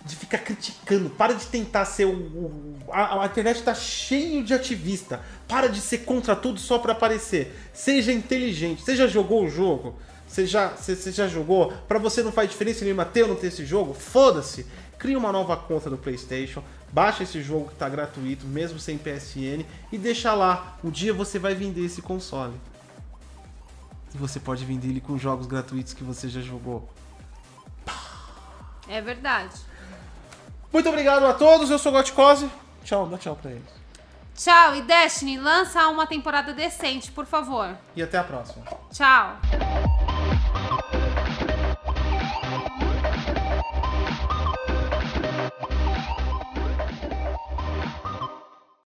de ficar criticando, para de tentar ser o. a, internet tá cheio de ativista. Para de ser contra tudo só pra aparecer. Seja inteligente. Você já jogou o jogo? Você já, você, você já jogou? Pra você não faz diferença nenhuma ter ou não ter esse jogo? Foda-se. Cria uma nova conta do PlayStation, baixa esse jogo que tá gratuito, mesmo sem PSN, e deixa lá. Um dia você vai vender esse console. E você pode vender ele com jogos gratuitos que você já jogou. É verdade. Muito obrigado a todos, eu sou o Goticose. Tchau, dá tchau pra eles. Tchau, e Destiny, lança uma temporada decente, por favor. E até a próxima. Tchau.